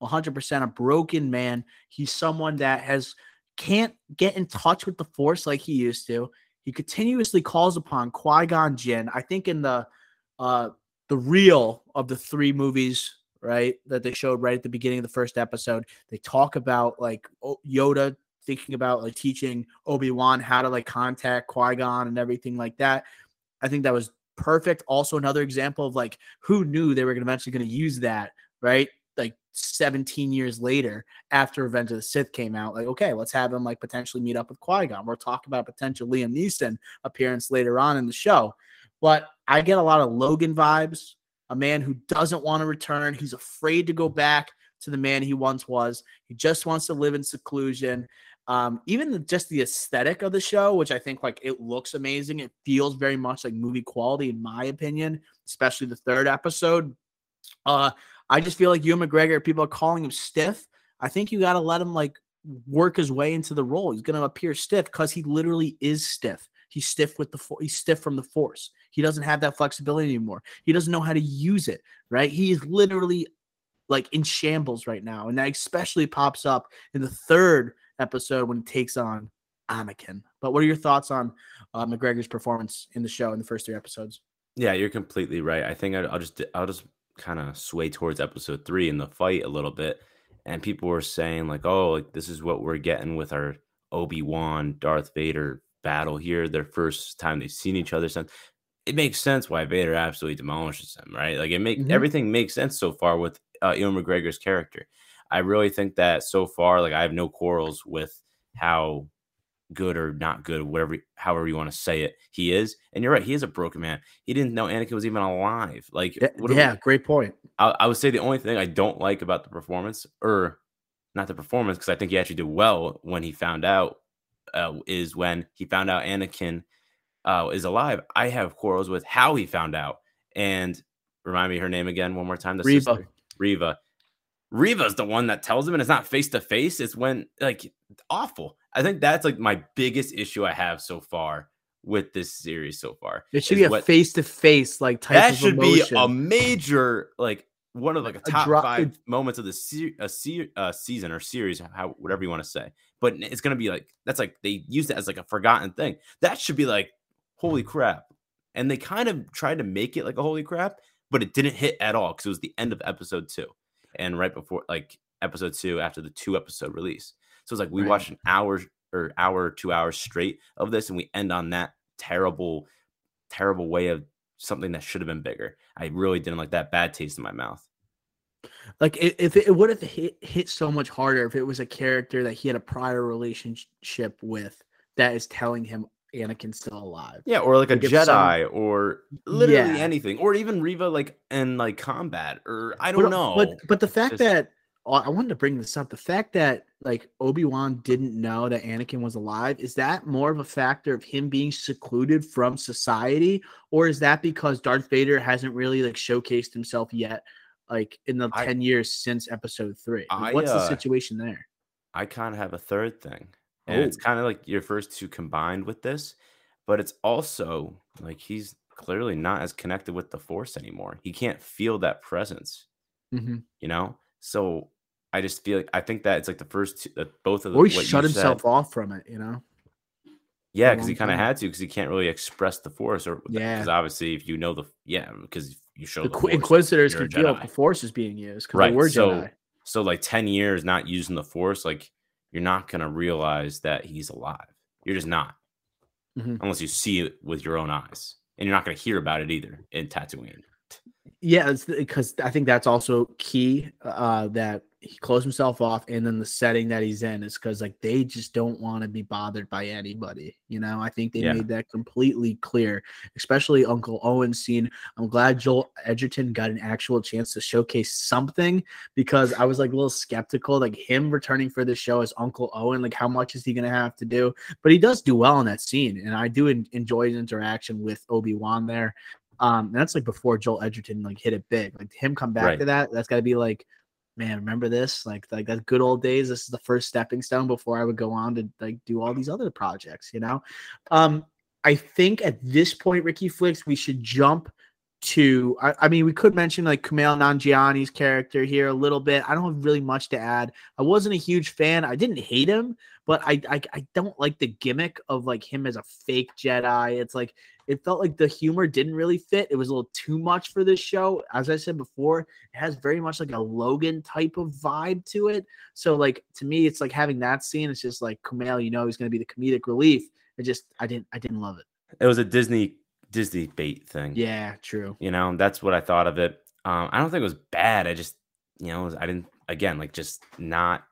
Speaker 1: 100% a broken man. He's someone that has can't get in touch with the force like he used to. He continuously calls upon Qui-Gon Jinn. I think in the uh the reel of the three movies right that they showed right at the beginning of the first episode. They talk about like yoda thinking about like teaching obi-wan how to like contact qui-gon and everything like that. I think that was perfect. Also another example of like who knew they were eventually going to use that right like 17 years later after revenge of the sith came out. Like okay let's have him like potentially meet up with qui-gon. We're talking about potential liam neeson appearance later on in the show. But I get a lot of Logan vibes, a man who doesn't want to return. He's afraid to go back to the man he once was. He just wants to live in seclusion. Um, even the, just the aesthetic of the show, which I think like it looks amazing. It feels very much like movie quality, in my opinion, especially the third episode. Uh, I just feel like Ewan McGregor, people are calling him stiff. I think you got to let him like work his way into the role. He's going to appear stiff because he literally is stiff. He's stiff with the fo- he's stiff from the force. He doesn't have that flexibility anymore. He doesn't know how to use it, right? He is literally like in shambles right now. And that especially pops up in the third episode when he takes on Anakin. But what are your thoughts on uh, McGregor's performance in the show in the first three episodes?
Speaker 2: Yeah, you're completely right. I think I'll just I'll just kind of sway towards episode three in the fight a little bit. And people were saying like, oh, like this is what we're getting with our Obi Wan Darth Vader battle here. Their first time they've seen each other since. It makes sense why Vader absolutely demolishes him, right? Like it make
Speaker 1: Mhm.
Speaker 2: everything makes sense so far with uh, Ewan McGregor's character. I really think that so far, like I have no quarrels with how good or not good, whatever, however you want to say it, he is. And you're right, he is a broken man. He didn't know Anakin was even alive. Like,
Speaker 1: Yeah,
Speaker 2: what do we-
Speaker 1: great point.
Speaker 2: I, I would say the only thing I don't like about the performance, or not the performance, because I think he actually did well when he found out, uh, is when he found out Anakin uh, is alive. I have quarrels with how he found out. And remind me her name again one more time. The
Speaker 1: Reva.
Speaker 2: sister, Reva. Reva's the one that tells him, and it's not face to face. It's when like awful. I think that's like my biggest issue I have so far with this series so far.
Speaker 1: It should be a face to face like type
Speaker 2: that should be a major like one of like a
Speaker 1: A
Speaker 2: top
Speaker 1: dro-
Speaker 2: five moments of the se- a se- uh, season or series, how whatever you want to say. But it's gonna be like that's like they use it as like a forgotten thing. That should be like holy crap, and they kind of tried to make it like a holy crap, but it didn't hit at all because it was the end of episode two, and right before like episode two after the two episode release. So it's like we
Speaker 1: Right.
Speaker 2: watched an hour or hour two hours straight of this, and we end on that terrible, terrible way of something that should have been bigger. I really didn't like that bad taste in my mouth.
Speaker 1: Like if it, it would have hit hit so much harder if it was a character that he had a prior relationship with that is telling him Anakin's still alive.
Speaker 2: Yeah, or like a
Speaker 1: Like some-
Speaker 2: Jedi, or literally
Speaker 1: Yeah.
Speaker 2: anything, or even Reva, like in like combat, or I don't
Speaker 1: but,
Speaker 2: know.
Speaker 1: But but the fact
Speaker 2: just-
Speaker 1: that oh, I wanted to bring this up, the fact that like Obi Wan didn't know that Anakin was alive, is that more of a factor of him being secluded from society, or is that because Darth Vader hasn't really like showcased himself yet, like in the
Speaker 2: I-
Speaker 1: ten years since Episode Three? Like,
Speaker 2: I,
Speaker 1: what's the
Speaker 2: uh,
Speaker 1: situation there?
Speaker 2: I kind of have a third thing. And it's
Speaker 1: Oh.
Speaker 2: kind of like your first two combined with this, but it's also like he's clearly not as connected with the force anymore. He can't feel that presence,
Speaker 1: Mhm.
Speaker 2: you know? So I just feel like I think that it's like the first two, uh, both of the
Speaker 1: Or he shut himself
Speaker 2: said-
Speaker 1: off from it, you know?
Speaker 2: Yeah, because he kind of had to because he can't really express the force or
Speaker 1: Yeah.
Speaker 2: because obviously if you know the yeah because you show
Speaker 1: The
Speaker 2: the,
Speaker 1: Inquisitors can feel if the Force is being used because
Speaker 2: Right,
Speaker 1: were
Speaker 2: so-
Speaker 1: Jedi.
Speaker 2: So like 10 years not using the force, like you're not gonna realize that he's alive. You're just not.
Speaker 1: Mhm.
Speaker 2: Unless you see it with your own eyes. And you're not gonna hear about it either in Tatooine.
Speaker 1: Yeah, because I think that's also key. Uh, that he closed himself off, and then the setting that he's in is because like they just don't want to be bothered by anybody. You know, I think they
Speaker 2: Yeah.
Speaker 1: made that completely clear, especially Uncle owen scene. I'm glad Joel Edgerton got an actual chance to showcase something because I was like a little skeptical, like him returning for the show as Uncle Owen. Like, how much is he gonna have to do? But he does do well in that scene, and I do en- enjoy his interaction with Obi Wan there. Um, and that's like before Joel Edgerton like hit it big. Like him come back
Speaker 2: Right.
Speaker 1: to that, that's got to be like, man, remember this? Like like that good old days. This is the first stepping stone before I would go on to like do all these other projects. You know, um, I think at this point, Ricky Flicks, we should jump to. I, I mean, we could mention like Kumail Nanjiani's character here a little bit. I don't have really much to add. I wasn't a huge fan. I didn't hate him, but I I, I don't like the gimmick of like him as a fake Jedi. It's like it felt like the humor didn't really fit. It was a little too much for this show. As I said before, it has very much like a Logan type of vibe to it. So like to me, it's like having that scene. It's just like Kumail, you know, he's going to be the comedic relief. It just I didn't I didn't love it.
Speaker 2: It was a Disney Disney bait thing.
Speaker 1: Yeah, true.
Speaker 2: You know, that's what I thought of it. Um, I don't think it was bad. I just, you know, I didn't again like just not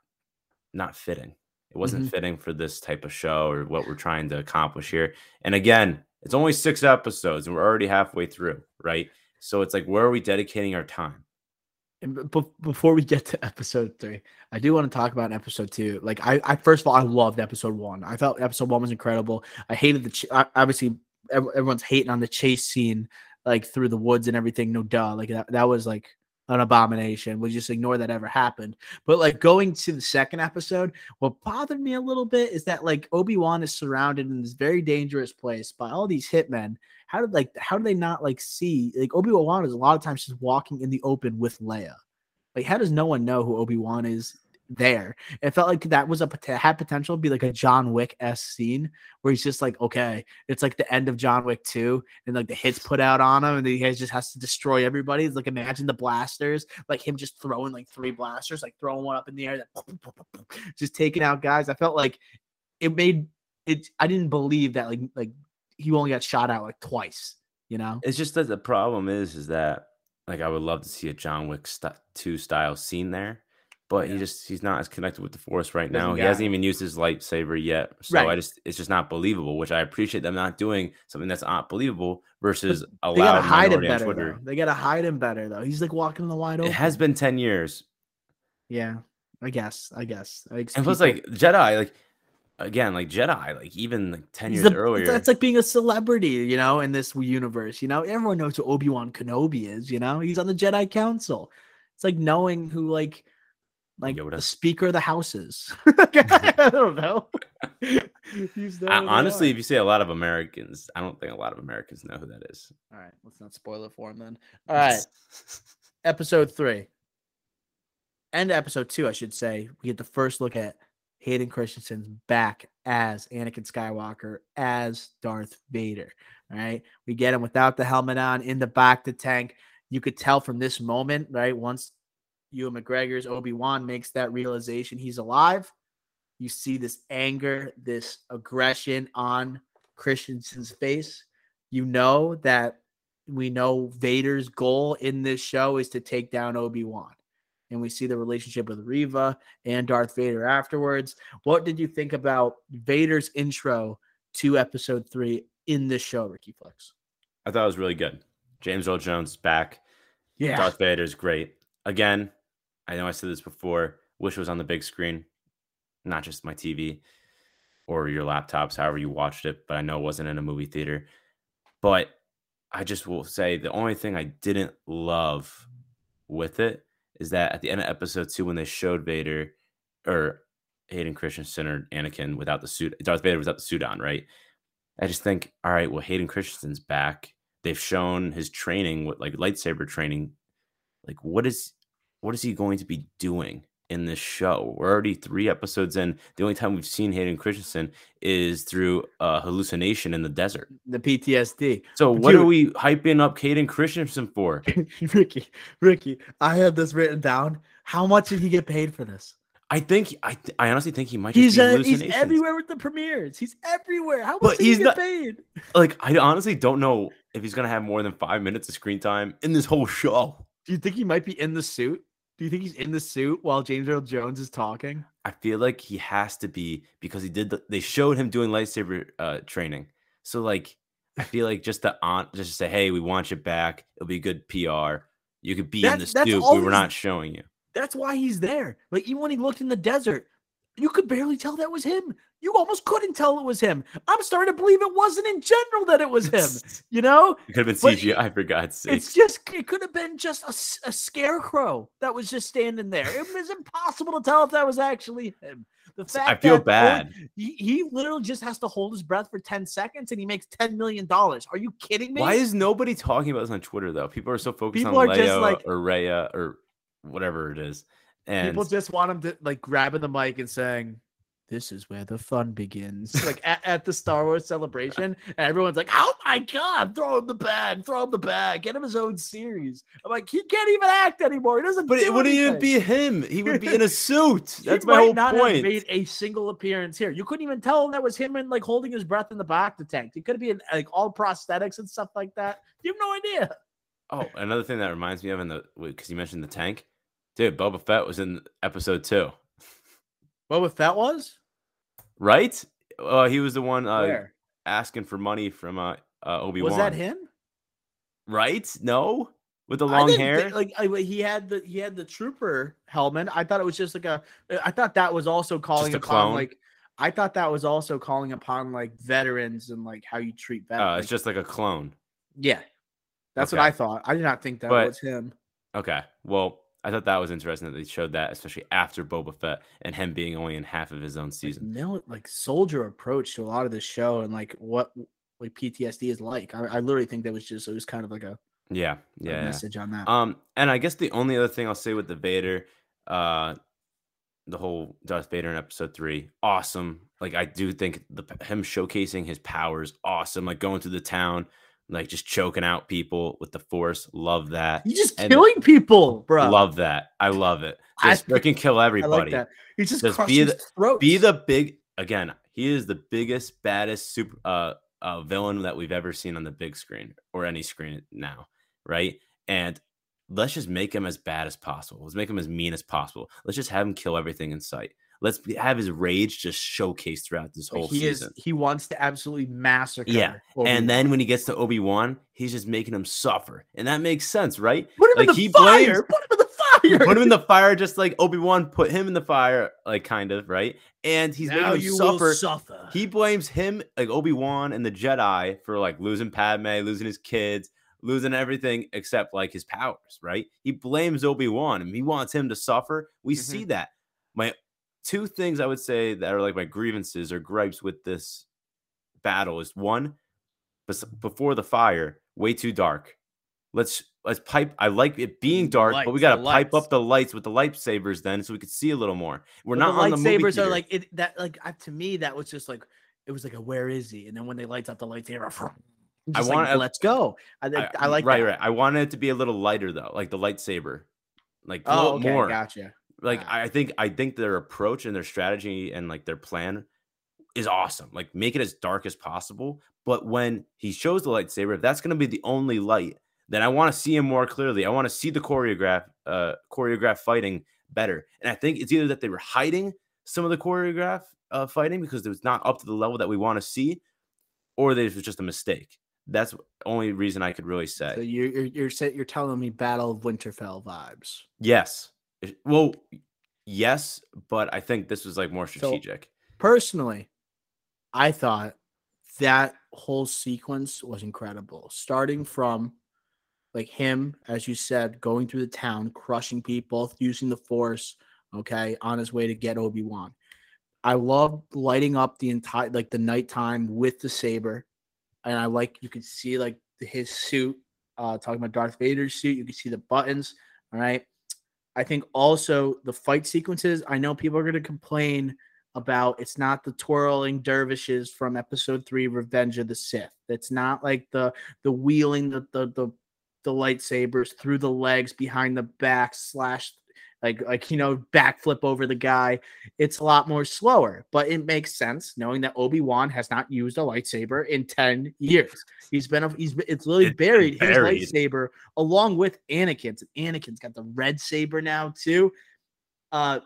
Speaker 2: not fitting. It wasn't
Speaker 1: Mhm.
Speaker 2: fitting for this type of show or what we're trying to accomplish here. And again, it's only six episodes and we're already halfway through, right? So it's like, where are we dedicating our time?
Speaker 1: And b- before we get to episode three, I do want to talk about episode two. Like, I, I first of all, I loved episode one. I felt episode one was incredible. I hated the ch- obviously everyone's hating on the chase scene, like through the woods and everything. No duh, like that, that was like an abomination. We just ignore that ever happened. But like going to the second episode, what bothered me a little bit is that like Obi Wan is surrounded in this very dangerous place by all these hitmen. How did like how do they not like see like Obi Wan is a lot of times just walking in the open with Leia. Like how does no one know who Obi Wan is there? It felt like that was a had potential to be like a John Wick s scene where he's just like okay, it's like the end of John Wick two and like the hits put out on him and he just has to destroy everybody. It's like imagine the blasters, like him just throwing like three blasters, like throwing one up in the air, that just taking out guys. I felt like it made it. I didn't believe that like like he only got shot out like twice. You know,
Speaker 2: It's just that the problem is, is that like I would love to see a John Wick st- two style scene there, but
Speaker 1: Yeah.
Speaker 2: he just he's not as connected with the Force right now. He hasn't
Speaker 1: it.
Speaker 2: even used his lightsaber yet, so I just it's just not believable. Which I appreciate them not doing something that's not believable versus a
Speaker 1: they gotta hide him
Speaker 2: on
Speaker 1: better. Though. They gotta hide him better though. He's like walking in the wide open.
Speaker 2: It has been ten years,
Speaker 1: Yeah, I guess. I guess. I
Speaker 2: and plus like Jedi, like again, like Jedi, like even like ten
Speaker 1: He's
Speaker 2: years
Speaker 1: the-
Speaker 2: earlier.
Speaker 1: That's like being a celebrity, you know, in this universe. You know, everyone knows who Obi Wan Kenobi is. You know, he's on the Jedi Council. It's like knowing who, like, like the Speaker of the Houses. I don't know.
Speaker 2: I- honestly, if you say a lot of Americans, I don't think a lot of Americans know who that is.
Speaker 1: all right, let's not spoil it for him then. All right, episode three and episode two, I should say. We get the first look at Hayden Christensen's back as Anakin Skywalker as Darth Vader. All right, we get him without the helmet on in the back the tank. You could tell from this moment, right? Once Ewan McGregor's Obi Wan makes that realization he's alive, you see this anger, this aggression on Christensen's face. You know that we know Vader's goal in this show is to take down Obi Wan. And we see the relationship with Reva and Darth Vader afterwards. What did you think about Vader's intro to episode three in this show, Ricky Flex?
Speaker 2: I thought it was really good. James Earl Jones back.
Speaker 1: Yeah.
Speaker 2: Darth Vader's great. Again, I know I said this before. Wish it was on the big screen, not just my TV or your laptops, however you watched it. But I know it wasn't in a movie theater. But I just will say the only thing I didn't love with it is that at the end of episode two, when they showed Vader or Hayden Christensen or Anakin without the suit, Darth Vader without the suit on, right? I just think, all right, well, Hayden Christensen's back. they've shown his training with like lightsaber training. Like, what is what is he going to be doing in this show? We're already three episodes in. The only time we've seen Hayden Christensen is through a hallucination in the desert.
Speaker 1: The PTSD.
Speaker 2: So what Dude. are we hyping up Hayden Christensen for?
Speaker 1: Ricky, Ricky, I have this written down. How much did he get paid for this?
Speaker 2: I think I I honestly think he might.
Speaker 1: He's a, he's everywhere with the premieres. He's everywhere. How much but he's not, paid?
Speaker 2: Like I honestly don't know if he's gonna have more than five minutes of screen time in this whole show.
Speaker 1: Do you think he might be in the suit? Do you think he's in the suit while James Earl Jones is talking?
Speaker 2: I feel like he has to be because he did. The, they showed him doing lightsaber uh, training. So like, I feel like just to on just to say, hey, we want you back. It'll be good PR. You could be that's, in the suit, but we're not showing you.
Speaker 1: That's why he's there. Like even when he looked in the desert, you could barely tell that was him. You almost couldn't tell it was him. I'm starting to believe it wasn't in general that it was him. You know,
Speaker 2: it could have been CGI for God's sake.
Speaker 1: It's just it could have been just a, a scarecrow that was just standing there. It was impossible to tell if that was actually him. The fact
Speaker 2: I feel bad.
Speaker 1: He, he literally just has to hold his breath for 10 seconds and he makes $10 million. Are you kidding me?
Speaker 2: Why is nobody talking about this on Twitter though? People are so focused People on Leo like, or Raya or whatever it is. And
Speaker 1: people just want him to like grabbing the mic and saying, this is where the fun begins. like at, at, the Star Wars celebration, everyone's like, "Oh my god, throw him the bag, throw him the bag, get him his own series." I'm like, he can't even act anymore. He doesn't.
Speaker 2: But
Speaker 1: it
Speaker 2: wouldn't
Speaker 1: even
Speaker 2: be him. He would be in a suit. That's my whole not point. Have
Speaker 1: made a single appearance here. You couldn't even tell that was him and like holding his breath in the back of the tank. It could be like all prosthetics and stuff like that. You have no idea.
Speaker 2: Oh, another thing that reminds me of in the because you mentioned the tank, dude. Boba Fett was in episode two.
Speaker 1: Boba Fett was
Speaker 2: right. Uh, he was the one uh, asking for money from uh, uh Obi Wan.
Speaker 1: Was that him?
Speaker 2: Right? No, with the long hair.
Speaker 1: like I, he had the he had the trooper helmet. I thought it was just like a. I thought that was also calling upon clone? like. I thought that was also calling upon like veterans and like how you treat
Speaker 2: uh, veterans. Oh, it's just like a clone.
Speaker 1: Yeah, that's okay. what I thought. I did not think that but, was him.
Speaker 2: Okay, well, I thought that was interesting that they showed that, especially after Boba Fett and him being only in half of his own season.
Speaker 1: Like, like soldier approach to a lot of this show and like what like PTSD is like. I, I literally think that was just it was kind of like a
Speaker 2: yeah yeah
Speaker 1: message on that.
Speaker 2: Um, and I guess the only other thing I'll say with the Vader, uh, the whole Darth Vader in Episode Three, awesome. Like I do think the him showcasing his powers, awesome. Like going through the town like just choking out people with the force. Love that.
Speaker 1: He's just and killing people, bro.
Speaker 2: Love that. I love it. Just freaking kill everybody. Like
Speaker 1: He's just, just be the throats.
Speaker 2: be the big again. He is the biggest, baddest super uh, uh villain that we've ever seen on the big screen or any screen now, right? And let's just make him as bad as possible. Let's make him as mean as possible. Let's just have him kill everything in sight. Let's have his rage just showcased throughout this whole
Speaker 1: he
Speaker 2: season.
Speaker 1: Is, he wants to absolutely massacre.
Speaker 2: Yeah, Obi-Wan. and then when he gets to Obi Wan, he's just making him suffer, and that makes sense, right?
Speaker 1: Put him like, in the he fire. Blames, put him in the fire.
Speaker 2: Put him in the fire, just like Obi Wan put him in the fire, like kind of right. And he's now making him suffer.
Speaker 1: suffer.
Speaker 2: He blames him, like Obi Wan and the Jedi, for like losing Padme, losing his kids, losing everything except like his powers, right? He blames Obi Wan and he wants him to suffer. We mm-hmm. see that. My two things I would say that are like my grievances or gripes with this battle is one, mm-hmm. before the fire, way too dark. Let's let's pipe. I like it being dark, lights, but we got to pipe up the lights with the lightsabers then, so we could see a little more. We're not the on the lightsabers
Speaker 1: are like it. That like to me, that was just like it was like a where is he? And then when they lights up the lightsaber, I want like, let's go. I, I, I like
Speaker 2: right,
Speaker 1: that.
Speaker 2: right. I wanted it to be a little lighter though, like the lightsaber, like oh, okay, more.
Speaker 1: Gotcha
Speaker 2: like I think I think their approach and their strategy and like their plan is awesome. Like make it as dark as possible. But when he shows the lightsaber, if that's going to be the only light, then I want to see him more clearly. I want to see the choreograph uh choreograph fighting better. And I think it's either that they were hiding some of the choreograph uh, fighting because it was not up to the level that we want to see, or that it was just a mistake. That's the only reason I could really say.
Speaker 1: So you're you're you're, you're telling me Battle of Winterfell vibes.
Speaker 2: Yes, well, yes, but I think this was like more strategic. So,
Speaker 1: personally, I thought that whole sequence was incredible. Starting from like him, as you said, going through the town, crushing people, using the force, okay, on his way to get Obi-Wan. I love lighting up the entire like the nighttime with the saber. And I like you could see like his suit. Uh, talking about Darth Vader's suit, you can see the buttons. All right. I think also the fight sequences. I know people are going to complain about it's not the twirling dervishes from episode three, Revenge of the Sith. It's not like the the wheeling the the the, the lightsabers through the legs behind the back slash like like you know backflip over the guy it's a lot more slower but it makes sense knowing that obi-wan has not used a lightsaber in 10 years. He's been a, he's been, it's literally
Speaker 2: It's
Speaker 1: buried,
Speaker 2: buried.
Speaker 1: his lightsaber along with anakin's anakin's got the red saber now too. Uh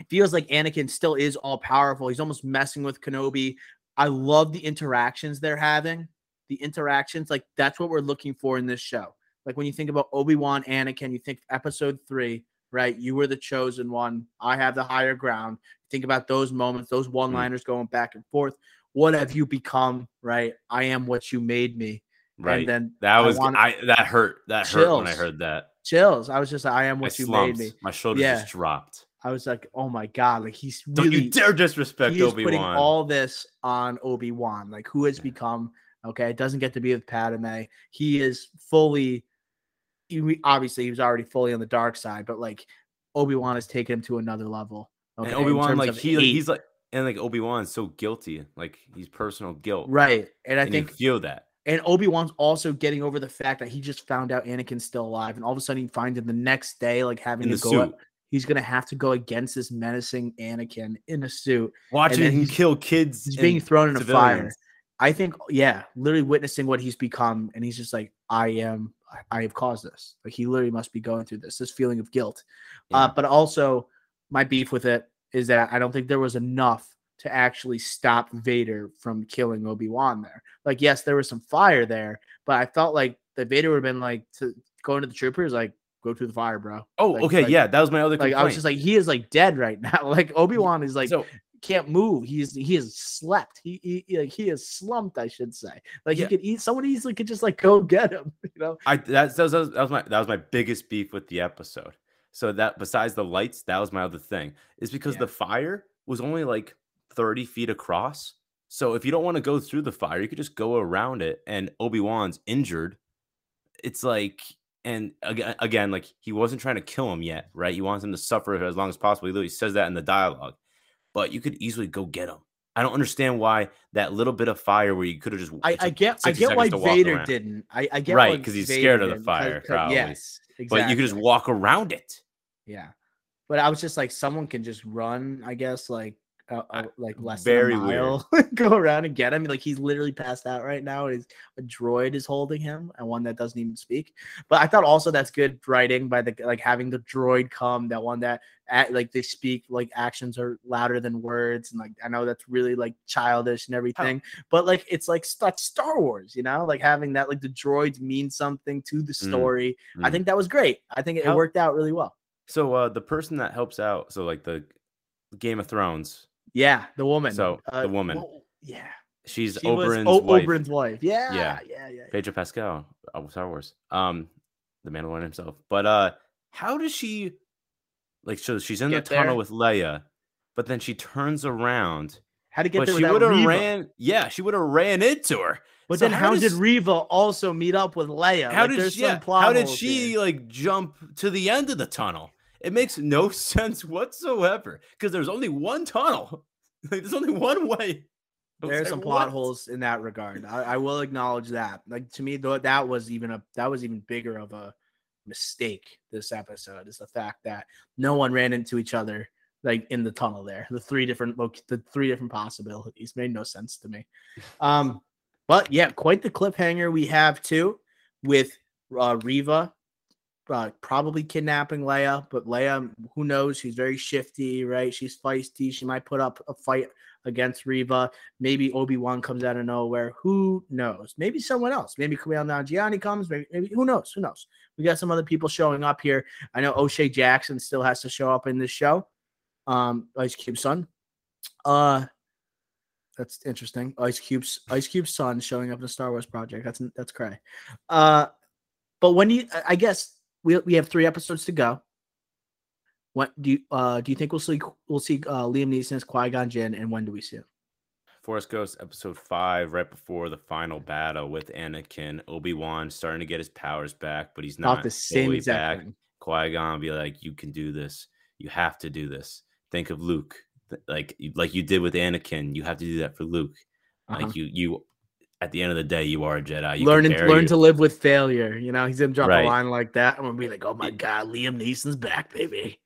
Speaker 1: it feels like anakin still is all powerful he's almost messing with kenobi. I love the interactions they're having. The interactions like that's what we're looking for in this show. Like when you think about obi-wan anakin you think episode three right? You were the chosen one. I have the higher ground. Think about those moments, those mm-hmm. one liners going back and forth. What have you become, right? I am what you made me.
Speaker 2: Right.
Speaker 1: And then
Speaker 2: that
Speaker 1: I
Speaker 2: was
Speaker 1: want-
Speaker 2: I that hurt. That hurt when I heard that.
Speaker 1: chills. I was just like, I am
Speaker 2: I
Speaker 1: what you
Speaker 2: slumped.
Speaker 1: made me.
Speaker 2: My shoulders
Speaker 1: Yeah.
Speaker 2: just dropped.
Speaker 1: I was like, oh my God. Like he's really, Don't
Speaker 2: you dare disrespect Obi
Speaker 1: putting
Speaker 2: Wan.
Speaker 1: all this on Obi Wan, like who has
Speaker 2: Yeah.
Speaker 1: become okay. It doesn't get to be with Padme. He is fully. He, obviously, he was already fully on the dark side, but like Obi Wan has taken him to another level. Okay,
Speaker 2: and Obi Wan, like he,
Speaker 1: hate.
Speaker 2: he's like, and like Obi Wan's so guilty, like he's personal guilt,
Speaker 1: right, and I
Speaker 2: and
Speaker 1: think
Speaker 2: you feel that.
Speaker 1: and Obi Wan's also getting over the fact that he just found out Anakin's still alive, and all of a sudden he finds him the next day, like having
Speaker 2: in
Speaker 1: to
Speaker 2: the
Speaker 1: go.
Speaker 2: suit,
Speaker 1: He's gonna have to go against this menacing Anakin in a suit.
Speaker 2: watching him kill kids.
Speaker 1: He's being thrown in a fire. I think, yeah, literally witnessing what he's become, and he's just like, I am, I- have caused this. Like he literally must be going through this, this feeling of guilt. Uh, but also, my beef with it is that I don't think there was enough to actually stop Vader from killing Obi Wan there. Like, yes, there was some fire there, but I felt like that Vader would have been like to go into the troopers, like go through the fire, bro.
Speaker 2: Oh,
Speaker 1: Like-
Speaker 2: okay,
Speaker 1: like-
Speaker 2: yeah, that was my other
Speaker 1: Like
Speaker 2: complaint.
Speaker 1: I was just like, he is like dead right now. Like Obi Wan is like
Speaker 2: so
Speaker 1: can't move. He's he has slept. He, he like he is slumped, I should say. Like
Speaker 2: Yeah.
Speaker 1: he could eat. Someone easily could just like go get him. You know.
Speaker 2: I that's that was, that was my that was my biggest beef with the episode. So that besides the lights, that was my other thing. Is because
Speaker 1: Yeah.
Speaker 2: the fire was only like 30 feet across. So if you don't want to go through the fire, you could just go around it. And Obi-Wan's injured. It's like and again, again, like he wasn't trying to kill him yet, right? He wants him to suffer as long as possible. He literally says that in the dialogue. But you could easily go get him. I don't understand why that little bit of fire where you could have just
Speaker 1: I, I get I get why
Speaker 2: seconds to walk
Speaker 1: Vader
Speaker 2: around.
Speaker 1: didn't. I, I get
Speaker 2: Right,
Speaker 1: why
Speaker 2: 'cause he's
Speaker 1: Vader
Speaker 2: scared of the fire,
Speaker 1: 'cause-
Speaker 2: probably.
Speaker 1: Yes,
Speaker 2: But you could just walk around it.
Speaker 1: Yeah, but I was just like, someone can just run. I guess like. Uh, uh, like less
Speaker 2: very
Speaker 1: than a mile, go around and get him. Like he's literally passed out right now. Is a droid is holding him, and one that doesn't even speak. But I thought also that's good writing by the like having the droid come. That one that act, like they speak like actions are louder than words, and like I know that's really like childish and everything. But like it's like that's Star Wars, you know, like having that like the droids mean something to the
Speaker 2: Mm,
Speaker 1: story. I
Speaker 2: mm.
Speaker 1: think that was great. I think it, it worked out really well.
Speaker 2: So uh the person that helps out, so like the Game of Thrones,
Speaker 1: Yeah, the woman.
Speaker 2: So, the woman.
Speaker 1: well, yeah,
Speaker 2: she's
Speaker 1: she
Speaker 2: Oberyn's
Speaker 1: O-
Speaker 2: wife,
Speaker 1: Oberyn's wife. Yeah,
Speaker 2: Yeah.
Speaker 1: yeah, yeah.
Speaker 2: Pedro Pascal of Star Wars. Um, the Mandalorian himself. But uh, how does she like? So she's in
Speaker 1: Get
Speaker 2: the tunnel
Speaker 1: there?
Speaker 2: with Leia, but then she turns around.
Speaker 1: How to get
Speaker 2: But
Speaker 1: there
Speaker 2: she would have ran. Yeah, she would have ran into her.
Speaker 1: But
Speaker 2: So
Speaker 1: then
Speaker 2: how
Speaker 1: how, did
Speaker 2: does-
Speaker 1: Reva also meet up with Leia?
Speaker 2: How
Speaker 1: Like,
Speaker 2: did she? Yeah, how did she
Speaker 1: here.
Speaker 2: like jump to the end of the tunnel? It makes no sense whatsoever because there's only one tunnel. Like, there's only one way. Was
Speaker 1: There's
Speaker 2: like,
Speaker 1: some plot
Speaker 2: "What?"
Speaker 1: holes in that regard. I, I will acknowledge that. Like to me, though, that was even a that was even bigger of a mistake. This episode is the fact that no one ran into each other like in the tunnel. There, the three different loc the three different possibilities made no sense to me. Um, but yeah, quite the cliffhanger we have too with uh, Reva. Uh, probably kidnapping Leia, but Leia, who knows? She's very shifty, right? She's feisty. She might put up a fight against Reva. Maybe Obi Wan comes out of nowhere. Who knows? Maybe someone else. Maybe Kumail Nanjiani comes. Maybe, maybe who knows? Who knows? We got some other people showing up here. I know O'Shea Jackson still has to show up in this show. Um, Ice Cube's son. Uh, that's interesting. Ice Cube's Ice Cube's son showing up in the Star Wars project. That's that's cray. Uh, but when you? I guess we we have three episodes to go. What do you uh do you think we'll see we'll see uh Liam Neeson as Qui Gon Jinn and when do we see him?
Speaker 2: Force Ghost episode five, right before the final battle with Anakin, Obi Wan starting to get his powers back, but he's not
Speaker 1: Thought the same exact
Speaker 2: back. Qui Gon be like, "You can do this. You have to do this. Think of Luke, like like you did with Anakin. You have to do that for Luke.
Speaker 1: Uh-huh.
Speaker 2: Like you you. At the end of the day, you are a Jedi. You
Speaker 1: learn
Speaker 2: bury
Speaker 1: learn
Speaker 2: your-
Speaker 1: to live with failure. You know, he's gonna drop
Speaker 2: Right.
Speaker 1: a line like that. I'm gonna be like, oh my god, Liam Neeson's back, baby.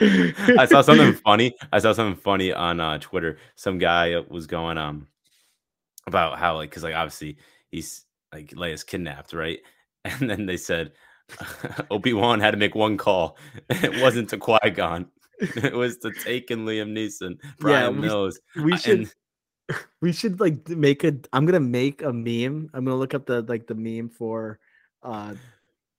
Speaker 2: I saw something funny. I saw something funny on uh, Twitter. Some guy was going um about how like because like obviously he's like Leia's kidnapped, right? And then they said Obi Wan had to make one call. It wasn't to Qui Gon. It was to Taken Liam Neeson, Bryan
Speaker 1: we-
Speaker 2: Mills.
Speaker 1: we
Speaker 2: Uh,
Speaker 1: should
Speaker 2: and-
Speaker 1: we should like make a i'm gonna make a meme. I'm gonna look up the like the meme for uh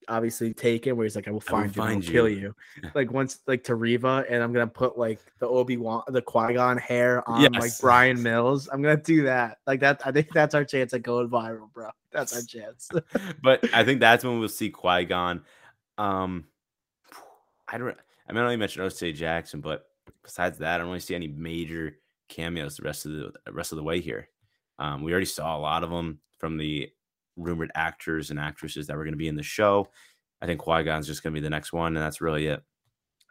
Speaker 1: obviously taken where he's like i will
Speaker 2: I will
Speaker 1: find you and
Speaker 2: find
Speaker 1: I'll kill
Speaker 2: you."
Speaker 1: you like once like to Reva and i'm gonna put like the obi-wan the qui-gon hair on like Bryan Mills. I'm gonna do that. Like that i think that's our chance at going viral bro. That's our chance.
Speaker 2: But I think that's when we'll see Qui Gon. Um, I don't. I mean, I only mentioned O'Shea Jackson, but besides that, I don't really see any major cameos the rest of the rest of the way here. Um, we already saw a lot of them from the rumored actors and actresses that were going to be in the show. I think Qui Gon's just going to be the next one, and that's really it.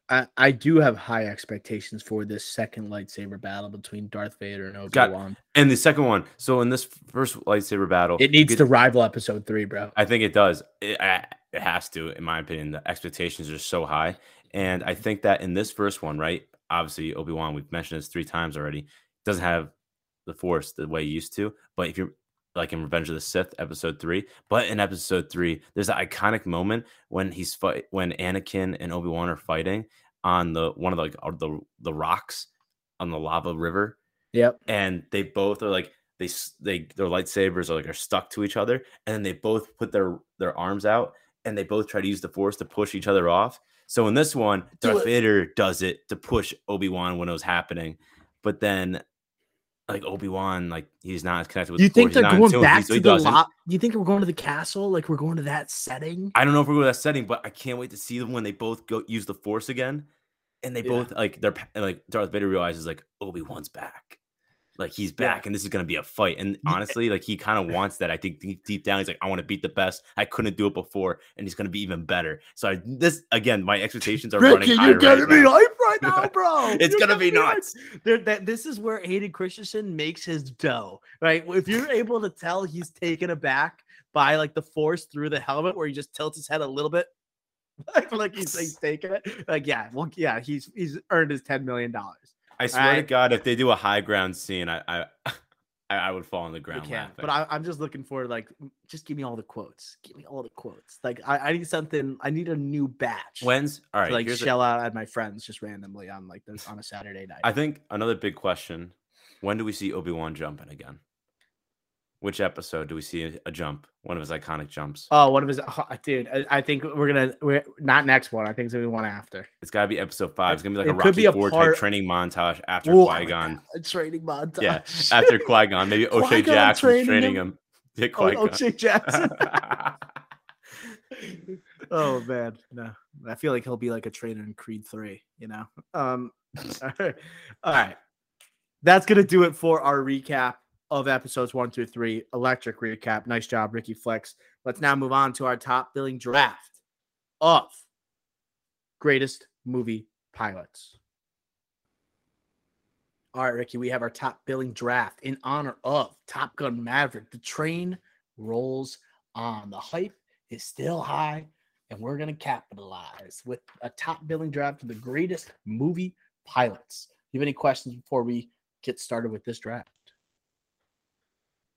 Speaker 1: I, I do have high expectations for this second lightsaber battle between Darth Vader and Obi-Wan.
Speaker 2: And the second one. So in this first lightsaber battle,
Speaker 1: It needs to rival episode three, bro.
Speaker 2: I think it does. It, it has to, in my opinion. The expectations are so high, and I think that in this first one, right? Obviously, Obi Wan. We've mentioned this three times already. Doesn't have the Force the way he used to. But if you're like in Revenge of the Sith, Episode three, but in Episode three, there's an iconic moment when he's fight when Anakin and Obi Wan are fighting on the one of the like the the rocks on the lava river
Speaker 1: Yep.
Speaker 2: and they both are like they s- they their lightsabers are like are stuck to each other and then they both put their their arms out and they both try to use the force to push each other off so in this one
Speaker 1: Do
Speaker 2: darth
Speaker 1: it.
Speaker 2: vader does it to push obi-wan when it was happening but then like obi-wan like he's not as connected with
Speaker 1: You
Speaker 2: the
Speaker 1: think
Speaker 2: Force,
Speaker 1: they're going back
Speaker 2: so
Speaker 1: to
Speaker 2: he
Speaker 1: the lot? You think we're going to the castle? Like we're going to that setting?
Speaker 2: I don't know if we're going to that setting, but I can't wait to see them when they both go use the force again, and they
Speaker 1: Yeah.
Speaker 2: both like they're like Darth Vader realizes like Obi Wan's back, like he's
Speaker 1: Yeah.
Speaker 2: back, and this is gonna be a fight. And honestly, like he kind of wants that. I think deep, deep down, he's like, I want to beat the best. I couldn't do it before, and he's gonna be even better. So I, this again, my expectations are running
Speaker 1: Ricky,
Speaker 2: high
Speaker 1: you're gonna
Speaker 2: right now.
Speaker 1: hype right now, bro.
Speaker 2: It's
Speaker 1: You're
Speaker 2: gonna be nuts.
Speaker 1: There, that this is where Hayden Christensen makes his dough, right? If you're able to tell he's taken aback by like the force through the helmet, where he just tilts his head a little bit, like, like he's, he's taking it. Like, yeah, well, yeah, he's he's earned his ten million dollars.
Speaker 2: I swear to God, if they do a high ground scene, I I, I, would fall on the ground
Speaker 1: can, but I, I'm just looking for like, just give me all the quotes. Give me all the quotes. Like, I, I need something. I need a new batch.
Speaker 2: When's all right?
Speaker 1: to, like
Speaker 2: here's a-
Speaker 1: shell out at my friends just randomly on like this on a Saturday night.
Speaker 2: I think another big question: When do we see Obi Wan jumping again? Which episode do we see a- jump? One of his iconic jumps.
Speaker 1: Oh, one of his oh, dude. I, I think we're gonna we're not next one. I think it's gonna be one after.
Speaker 2: It's got to be episode five. It's gonna be like
Speaker 1: It
Speaker 2: a Rocky
Speaker 1: a
Speaker 2: Four
Speaker 1: part-
Speaker 2: type training montage after
Speaker 1: Ooh, I
Speaker 2: Qui Gon.
Speaker 1: A training montage.
Speaker 2: Yeah, after Qui Gon, maybe O'Shea
Speaker 1: Qui-Gon
Speaker 2: Jackson's
Speaker 1: training
Speaker 2: training
Speaker 1: him?
Speaker 2: him. Yeah,
Speaker 1: oh. O'Shea Jackson. oh man, no. I feel like he'll be like a trainer in Creed Three. You know. Um. All right. All right. That's gonna do it for our recap of episodes one through three. Electric recap. Nice job, Ricky Flex. Let's now move on to our top billing draft of greatest movie pilots. All right, Ricky, we have our top billing draft in honor of Top Gun Maverick. The train rolls on. The hype is still high, and we're going to capitalize with a top billing draft of the greatest movie pilots. Do you have any questions before we get started with this draft?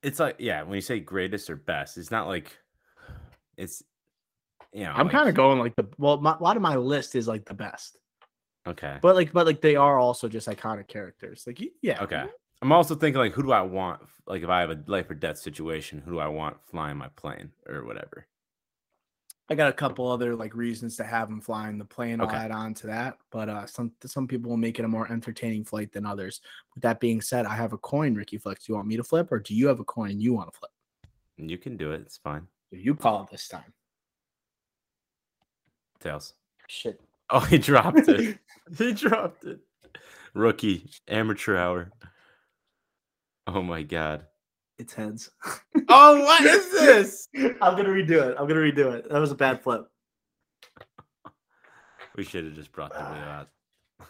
Speaker 2: It's like yeah, when you say greatest or best, it's not like it's you know.
Speaker 1: I'm
Speaker 2: like-
Speaker 1: kind of going like the well, my, a lot of my list is like the best,
Speaker 2: okay.
Speaker 1: but like, but like they are also just iconic characters. Like, yeah,
Speaker 2: Okay. I'm also thinking like, who do I want? Like, if I have a life or death situation, who do I want flying my plane or whatever?
Speaker 1: I got a couple other like reasons to have him flying the plane. I'll add on to that, but uh, some some people will make it a more entertaining flight than others. With that being said, I have a coin, Ricky Flex. Do you want me to flip, or do you have a coin you want to flip?
Speaker 2: You can do it. It's fine.
Speaker 1: You call it this time.
Speaker 2: Tails.
Speaker 1: Shit.
Speaker 2: Oh, he dropped it. he dropped it. Rookie amateur hour. Oh my god.
Speaker 1: It's heads.
Speaker 2: Oh, what is this?
Speaker 1: I'm gonna redo it. I'm gonna redo it. That was a bad flip.
Speaker 2: We should have just brought the video out. All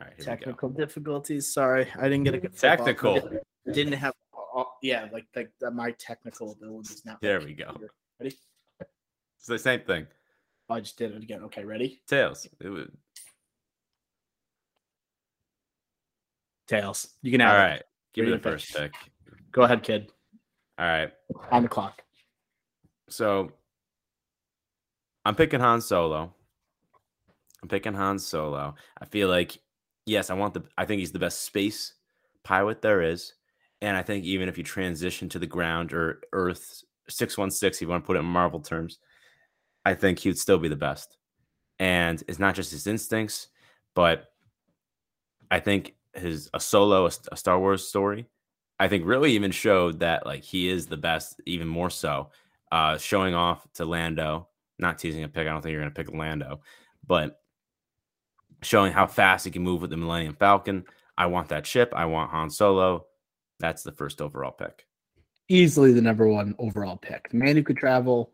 Speaker 2: right,
Speaker 1: Technical difficulties. Sorry, I didn't get a good.
Speaker 2: Technical.
Speaker 1: Didn't- Didn't have. yeah, like like the, my technical abilities now.
Speaker 2: There we go.
Speaker 1: Ready?
Speaker 2: It's the same thing.
Speaker 1: Oh, I just did it again. Okay, ready?
Speaker 2: Tails. It was,
Speaker 1: Tails. You can
Speaker 2: all
Speaker 1: have it.
Speaker 2: right. Give me the
Speaker 1: to
Speaker 2: first pick.
Speaker 1: Go ahead, kid.
Speaker 2: All right.
Speaker 1: On the clock.
Speaker 2: So I'm picking Han Solo. I'm picking Han Solo. I feel like, yes, I want the, I think he's the best space pilot there is. And I think even if you transition to the ground or Earth 616, if you want to put it in Marvel terms, I think he would still be the best. And it's not just his instincts, but I think his a solo, a, a Star Wars story, I think really even showed that like he is the best, even more so. Uh, showing off to Lando, not teasing a pick. I don't think you're going to pick Lando, but showing how fast he can move with the Millennium Falcon. I want that ship. I want Han Solo. That's the first overall pick.
Speaker 1: Easily the number one overall pick. The man who could travel,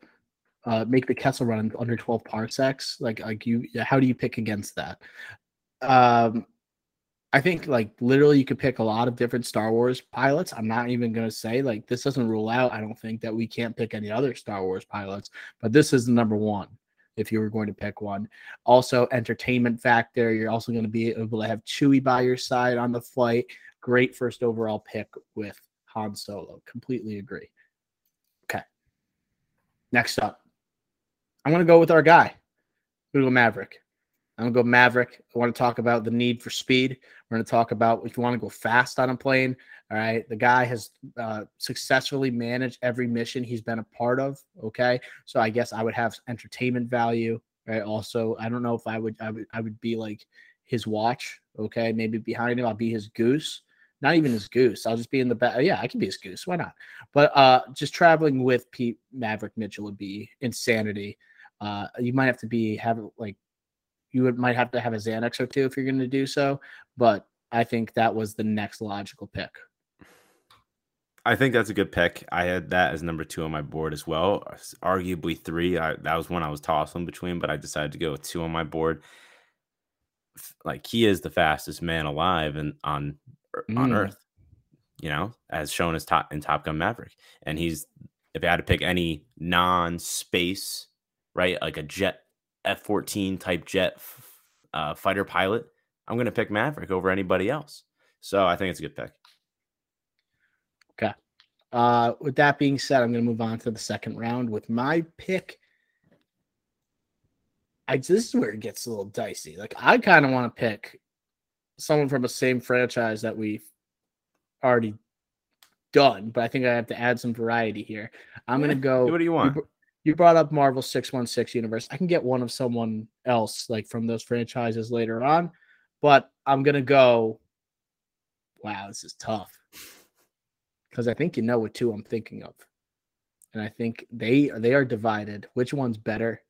Speaker 1: uh, make the Kessel run under 12 parsecs. Like, like you, how do you pick against that? Um, I think like literally you could pick a lot of different Star Wars pilots. I'm not even going to say like this doesn't rule out. I don't think that we can't pick any other Star Wars pilots, but this is the number one if you were going to pick one. Also, entertainment factor. You're also going to be able to have Chewie by your side on the flight. Great first overall pick with Han Solo. Completely agree. Okay. Next up, I'm going to go with our guy. I'm going to go Maverick. I'm to go Maverick. I want to talk about the need for speed. We're to talk about if you want to go fast on a plane. All right. The guy has uh, successfully managed every mission he's been a part of. Okay. So I guess I would have entertainment value. Right. Also, I don't know if I would, I would, I would be like his watch. Okay. Maybe behind him, I'll be his goose. Not even his goose. I'll just be in the back. Yeah, I can be his goose. Why not? But uh, just traveling with Pete Maverick Mitchell would be insanity. Uh, you might have to be have like you would might have to have a Xanax or two if you're going to do so. But I think that was the next logical pick.
Speaker 2: I think that's a good pick. I had that as number two on my board as well. Arguably three. I, that was one I was tossing between, but I decided to go with two on my board. Like he is the fastest man alive and on on
Speaker 1: Mm.
Speaker 2: Earth, you know, as shown as top in Top Gun Maverick. And he's if I had to pick any non-space, right, like a jet F-14 type jet f- uh, fighter pilot, I'm going to pick Maverick over anybody else. So I think it's a good pick.
Speaker 1: Uh, with that being said, I'm going to move on to the second round with my pick. I this is where it gets a little dicey. Like I kind of want to pick someone from the same franchise that we've already done, but I think I have to add some variety here. I'm
Speaker 2: Yeah,
Speaker 1: going to go.
Speaker 2: Do what do you, want?
Speaker 1: You brought up Marvel 616 universe. I can get one of someone else like from those franchises later on, but I'm going to go wow, this is tough. Cuz I think you know what two I'm thinking of. And I think they they are divided. Which one's better?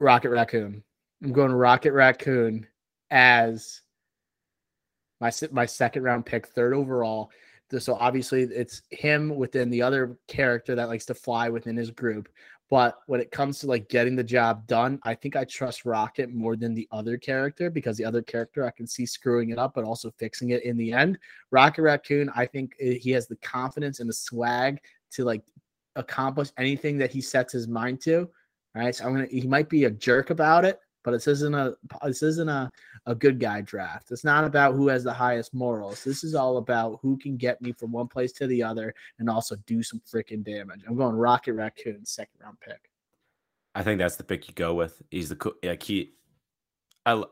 Speaker 1: Rocket Raccoon. I'm going Rocket Raccoon as my my second round pick, third overall. So obviously it's him within the other character that likes to fly within his group. But when it comes to like getting the job done, I think I trust Rocket more than the other character because the other character I can see screwing it up, but also fixing it in the end. Rocket Raccoon, I think uh, he has the confidence and the swag to like accomplish anything that he sets his mind to. Right. So I'm gonna he might be a jerk about it, but this isn't a this isn't a, a good guy draft. It's not about who has the highest morals. This is all about who can get me from one place to the other and also do some freaking damage. I'm going Rocket Raccoon, second round pick.
Speaker 2: I think that's the pick you go with. He's the like he. I,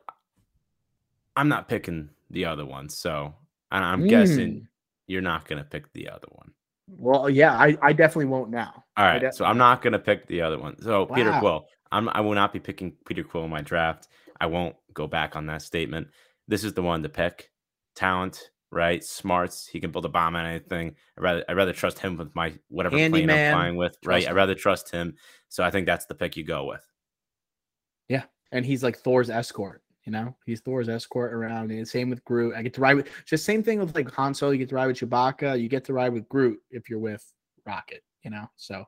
Speaker 2: I'm not picking the other one, so and I'm guessing
Speaker 1: Mm.
Speaker 2: you're not gonna pick the other one.
Speaker 1: Well, yeah, I, I definitely won't now.
Speaker 2: All right, so I'm not gonna pick the other one. So Peter Quill, I'm I will not be picking Peter Quill in my draft. I won't go back on that statement. This is the one to pick. Talent, right? Smarts. He can build a bomb on anything. I rather I rather trust him with my whatever plane I'm flying with. Right. I rather trust him. So I think that's the pick you go with.
Speaker 1: Yeah, and he's like Thor's escort. You know, he's Thor's escort around. And same with Groot. I get to ride with just same thing with like Han Solo. You get to ride with Chewbacca. You get to ride with Groot if you're with Rocket. You know, so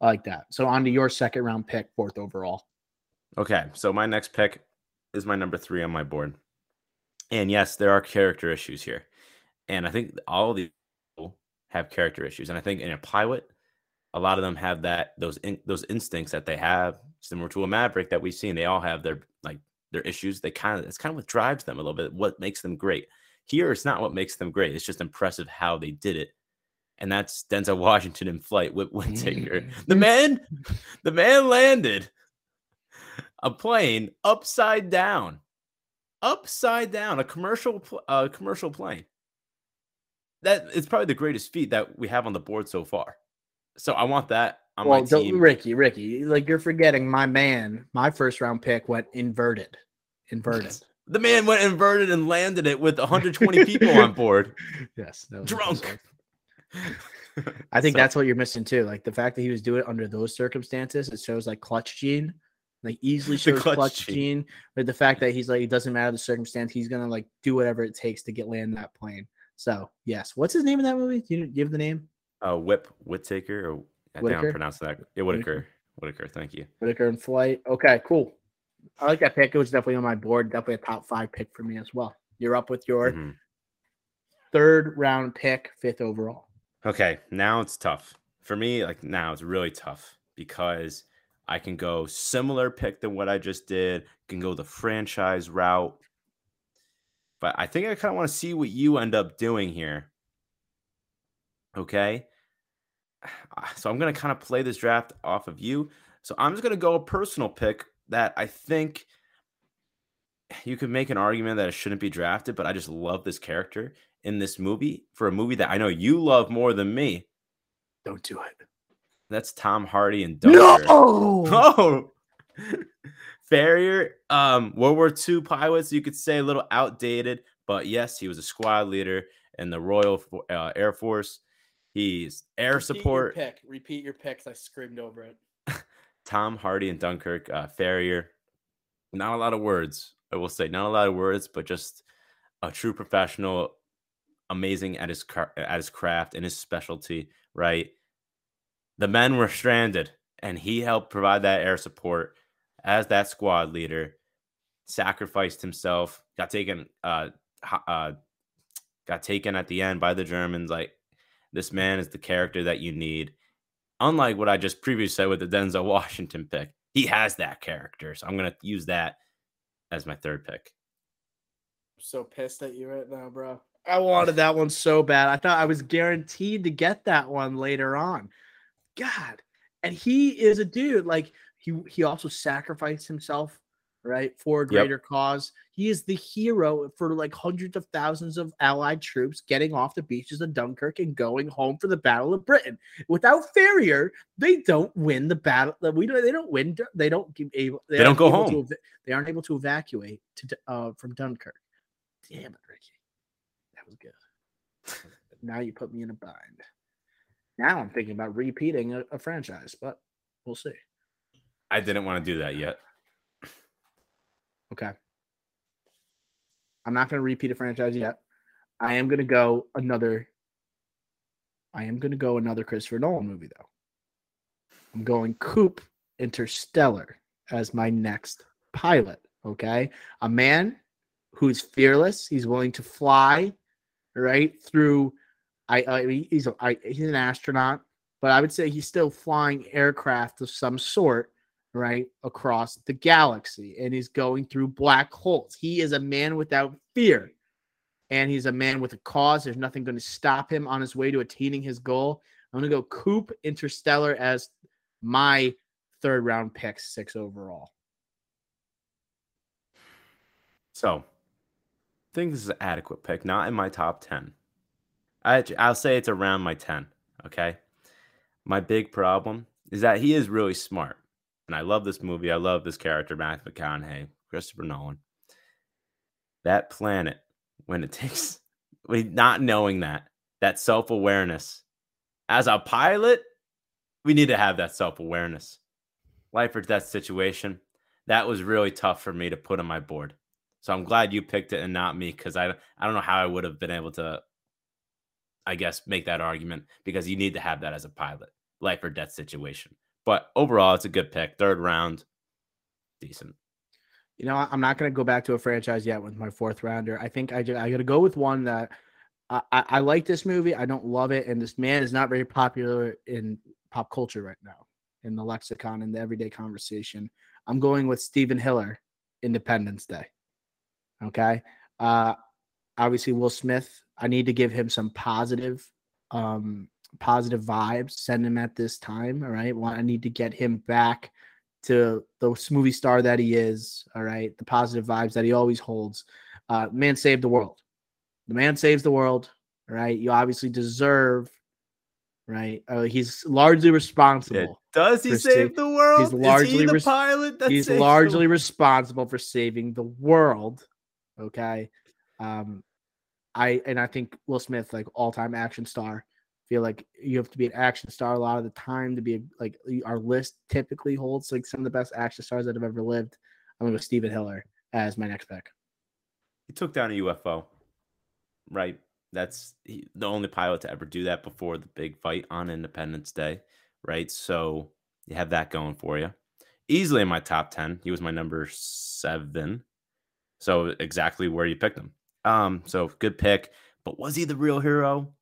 Speaker 1: I like that. So on to your second round pick, fourth overall.
Speaker 2: Okay, so my next pick is my number three on my board, and yes, there are character issues here, and I think all of these people have character issues, and I think in a pilot, a lot of them have that those in, those instincts that they have similar to a Maverick that we've seen. They all have their like their issues. They kind of it's kind of what drives them a little bit. What makes them great. Here, it's not what makes them great. It's just impressive how they did it, and that's Denzel Washington in flight with Whitaker. Mm. the man, the man landed a plane upside down, upside down, a commercial uh, commercial plane. That is probably the greatest feat that we have on the board so far. So I want that on well, my team.
Speaker 1: Ricky, Ricky, like you're forgetting my man. My first round pick went inverted, inverted.
Speaker 2: the man went inverted and landed it with 120 people on board.
Speaker 1: Yes,
Speaker 2: drunk.
Speaker 1: I think so, that's what you're missing too. Like the fact that he was doing it under those circumstances, it shows like clutch gene, like easily shows clutch, clutch gene. But the fact that he's like, it doesn't matter the circumstance, he's gonna like do whatever it takes to get land that plane. So yes, what's his name in that movie? Do you give the name?
Speaker 2: Uh, Whip Whitaker or I think I'm pronouncing that. Yeah, Whitaker. Whitaker. Thank you.
Speaker 1: Whitaker in flight. Okay, cool. I like that pick. It was definitely on my board. Definitely a top five pick for me as well. You're up with your mm-hmm. third round pick, fifth overall.
Speaker 2: Okay, now it's tough for me. Like now, it's really tough because I can go similar pick than what I just did. Can go the franchise route, but I think I kind of want to see what you end up doing here. Okay, so I'm going to kind of play this draft off of you. So I'm just going to go a personal pick that I think you could make an argument that it shouldn't be drafted, but I just love this character in this movie for a movie that I know you love more than me.
Speaker 1: Don't do it.
Speaker 2: That's Tom Hardy and Dunkirk.
Speaker 1: No!
Speaker 2: Oh, Farrier, um, World War II pilots, you could say a little outdated, but yes, he was a squad leader in the Royal uh, Air Force. He's air
Speaker 1: Repeat
Speaker 2: support.
Speaker 1: Your pick. Repeat your picks. I screamed over it.
Speaker 2: Tom Hardy and Dunkirk, uh, Farrier. Not a lot of words, I will say. Not a lot of words, but just a true professional, amazing at his car- at his craft and his specialty. Right. The men were stranded, and he helped provide that air support as that squad leader. Sacrificed himself. Got taken. Uh, uh, got taken at the end by the Germans. Like this man is the character that you need. Unlike what I just previously said with the Denzel Washington pick, he has that character. So I'm going to use that as my third pick.
Speaker 1: I'm so pissed at you right now, bro. I wanted that one so bad. I thought I was guaranteed to get that one later on. God. And he is a dude like he he also sacrificed himself right for a greater yep. cause. He is the hero for like hundreds of thousands of allied troops getting off the beaches of dunkirk and going home for the battle of britain. Without farrier they don't win the battle we don't they don't win they don't able
Speaker 2: they, they don't go home.
Speaker 1: to, they aren't able to evacuate to uh from dunkirk. Damn it ricky. That was good. Now you put me in a bind now i'm thinking about repeating a, a franchise but we'll see
Speaker 2: i didn't want to do that yet
Speaker 1: Okay. I'm not going to repeat a franchise yet. I am going to go another. I am going to go another Christopher Nolan movie though. I'm going Coop Interstellar as my next pilot. Okay, a man who's fearless. He's willing to fly right through. I, uh, I he's a, I, he's an astronaut, but I would say he's still flying aircraft of some sort right across the galaxy and he's going through black holes. He is a man without fear and he's a man with a cause. There's nothing going to stop him on his way to attaining his goal. I'm going to go Coop Interstellar as my third round pick, six overall.
Speaker 2: So, I think this is an adequate pick, not in my top 10. I, I'll say it's around my 10. Okay. My big problem is that he is really smart and I love this movie. I love this character, Matthew McConaughey, Christopher Nolan. That planet, when it takes not knowing that, that self awareness. As a pilot, we need to have that self awareness. Life or death situation. That was really tough for me to put on my board. So I'm glad you picked it and not me because I I don't know how I would have been able to, I guess, make that argument because you need to have that as a pilot, life or death situation. But overall, it's a good pick. Third round, decent.
Speaker 1: You know, I'm not going to go back to a franchise yet with my fourth rounder. I think I, I got to go with one that I, I, I like this movie. I don't love it. And this man is not very popular in pop culture right now, in the lexicon, in the everyday conversation. I'm going with Steven Hiller, Independence Day. Okay. Uh, obviously, Will Smith, I need to give him some positive, um, positive vibes, send him at this time. All right. Well, I need to get him back to the movie star that he is. All right, the positive vibes that he always holds. Uh, man saved the world. The man saves the world. Right, you obviously deserve. Right, uh, he's largely responsible. Yeah.
Speaker 2: Does he save the world? He's largely he the res- pilot.
Speaker 1: he's largely responsible for saving the world. Okay, um, I and I think Will Smith, like all time action star, feel like you have to be an action star a lot of the time to be like our list typically holds like some of the best action stars that have ever lived. I'm gonna go Steven Hiller as my next pick.
Speaker 2: He took down a UFO, right? That's he, the only pilot to ever do that before the big fight on Independence Day, right? So you have that going for you. Easily in my top 10. He was my number seven. So exactly where you picked him. Um, so good pick. But was he the real hero?